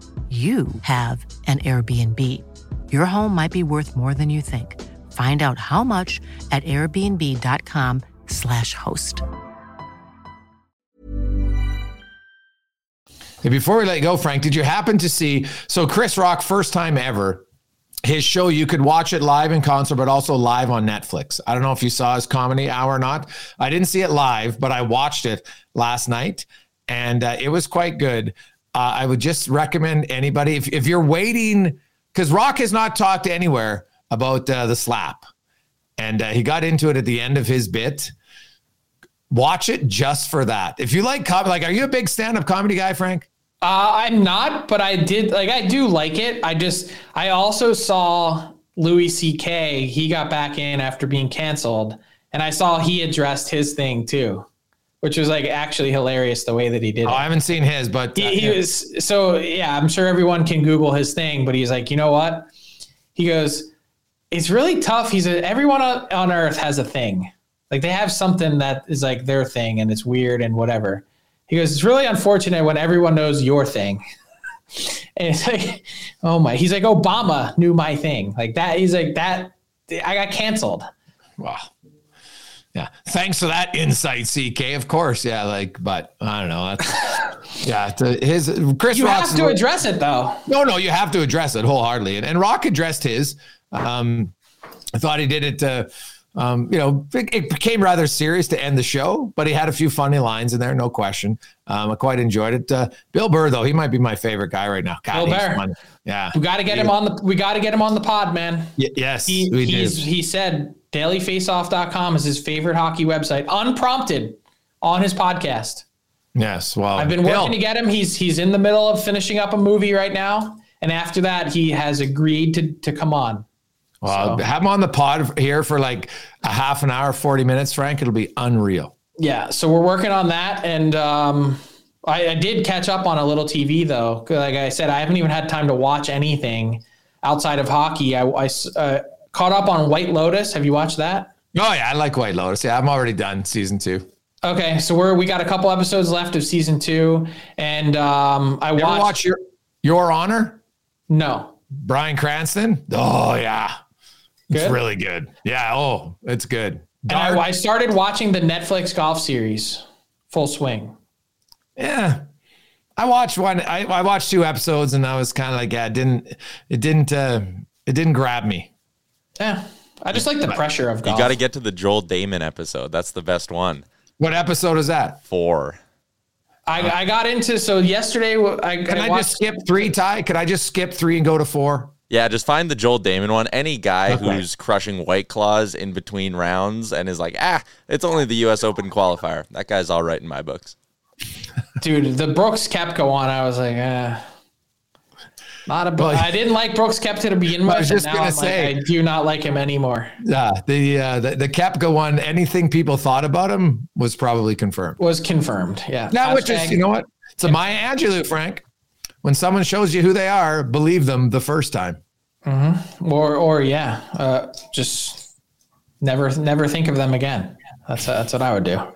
you have an Airbnb. Your home might be worth more than you think. Find out how much at airbnb.com/slash host. Before we let go, Frank, did you happen to see? So, Chris Rock, first time ever, his show, you could watch it live in concert, but also live on Netflix. I don't know if you saw his comedy hour or not. I didn't see it live, but I watched it last night and uh, it was quite good. Uh, I would just recommend anybody, if, if you're waiting, because Rock has not talked anywhere about uh, the slap. And uh, he got into it at the end of his bit. Watch it just for that. If you like comedy, like, are you a big stand up comedy guy, Frank? Uh, I'm not, but I did like I do like it. I just I also saw Louis C.K. He got back in after being canceled, and I saw he addressed his thing too, which was like actually hilarious the way that he did. Oh, it. I haven't seen his, but he, uh, he was so yeah. I'm sure everyone can Google his thing, but he's like, you know what? He goes, it's really tough. He's a, everyone on, on Earth has a thing, like they have something that is like their thing, and it's weird and whatever. He goes, it's really unfortunate when everyone knows your thing. and it's like, oh my, he's like, Obama knew my thing. Like that. He's like, that, I got canceled. Wow. Yeah. Thanks for that insight, CK. Of course. Yeah. Like, but I don't know. That's, yeah. To his Chris You Rock's have to address it though. No, no, you have to address it wholeheartedly. And, and Rock addressed his. Um, I thought he did it. Uh, um, you know, it, it, became rather serious to end the show, but he had a few funny lines in there, no question. Um, I quite enjoyed it. Uh, Bill Burr, though, he might be my favorite guy right now. God, Bill Burr. Fun. Yeah, we got to get him on the. We got to get him on the pod, man. Y- yes, he, we he's, do. he said dailyfaceoff.com is his favorite hockey website, unprompted, on his podcast. Yes, well, I've been working to get him. He's he's in the middle of finishing up a movie right now, and after that, he has agreed to to come on. Well, so. have him on the pod here for like a half an hour, 40 minutes, Frank. It'll be unreal. Yeah. So we're working on that. And um, I, I, did catch up on a little TV, though. Like I said, I haven't even had time to watch anything outside of hockey. I, I uh, caught up on White Lotus. Have you watched that? Oh, yeah. I like White Lotus. Yeah. I'm already done season two. Okay. So we're, we got a couple episodes left of season two. And um, I watched. watch your, your Honor? No. Bryan Cranston? Oh, yeah. Good? It's really good. Yeah. Oh, it's good. I, I started watching the Netflix golf series, Full Swing. Yeah. I watched one. I, I watched two episodes, and I was kind of like, yeah, it didn't, it didn't, uh, it didn't grab me. Yeah. I just like the pressure of golf. You got to get to the Joel Dahmen episode. That's the best one. What episode is that? Four. I, I got into so yesterday. I can I, I just skip three? Ty, could I just skip three and go to four? Yeah, just find the Joel Dahmen one. Any guy okay. who's crushing white claws in between rounds and is like, ah, it's only the U.S. Open qualifier. That guy's all right in my books. Dude, the Brooks Koepka one, I was like, ah. Not a. But, I didn't like Brooks Koepka to begin with. I was just gonna I'm say, like, I do not like him anymore. Yeah, the uh, the the Koepka one. Anything people thought about him was probably confirmed. Was confirmed. Yeah. Now, which is you know what? It's a Maya Angelou, Frank. When someone shows you who they are, believe them the first time. Mm-hmm. Or or yeah, uh, just never never think of them again. That's that's what I would do.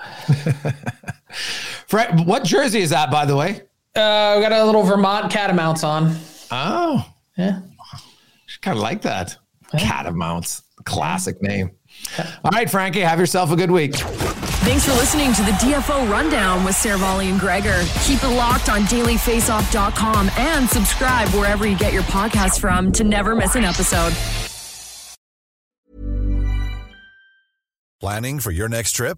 Frank, what jersey is that, by the way? Uh, we got a little Vermont Catamounts on. Oh, yeah. Kind of like that. Yeah. Catamounts, classic name. All right, Frankie, have yourself a good week. Thanks for listening to the DFO Rundown with Seravalli and Gregor. Keep it locked on dailyfaceoff.com and subscribe wherever you get your podcasts from to never miss an episode. Planning for your next trip?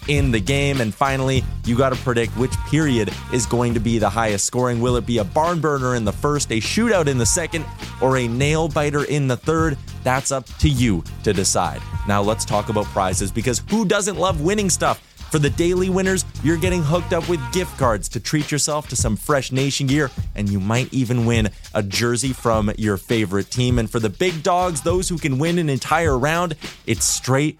in the game. And finally, you got to predict which period is going to be the highest scoring. Will it be a barn burner in the first, a shootout in the second, or a nail biter in the third? That's up to you to decide. Now let's talk about prizes because who doesn't love winning stuff? For the daily winners, you're getting hooked up with gift cards to treat yourself to some fresh nation gear, and you might even win a jersey from your favorite team. And for the big dogs, those who can win an entire round, it's straight,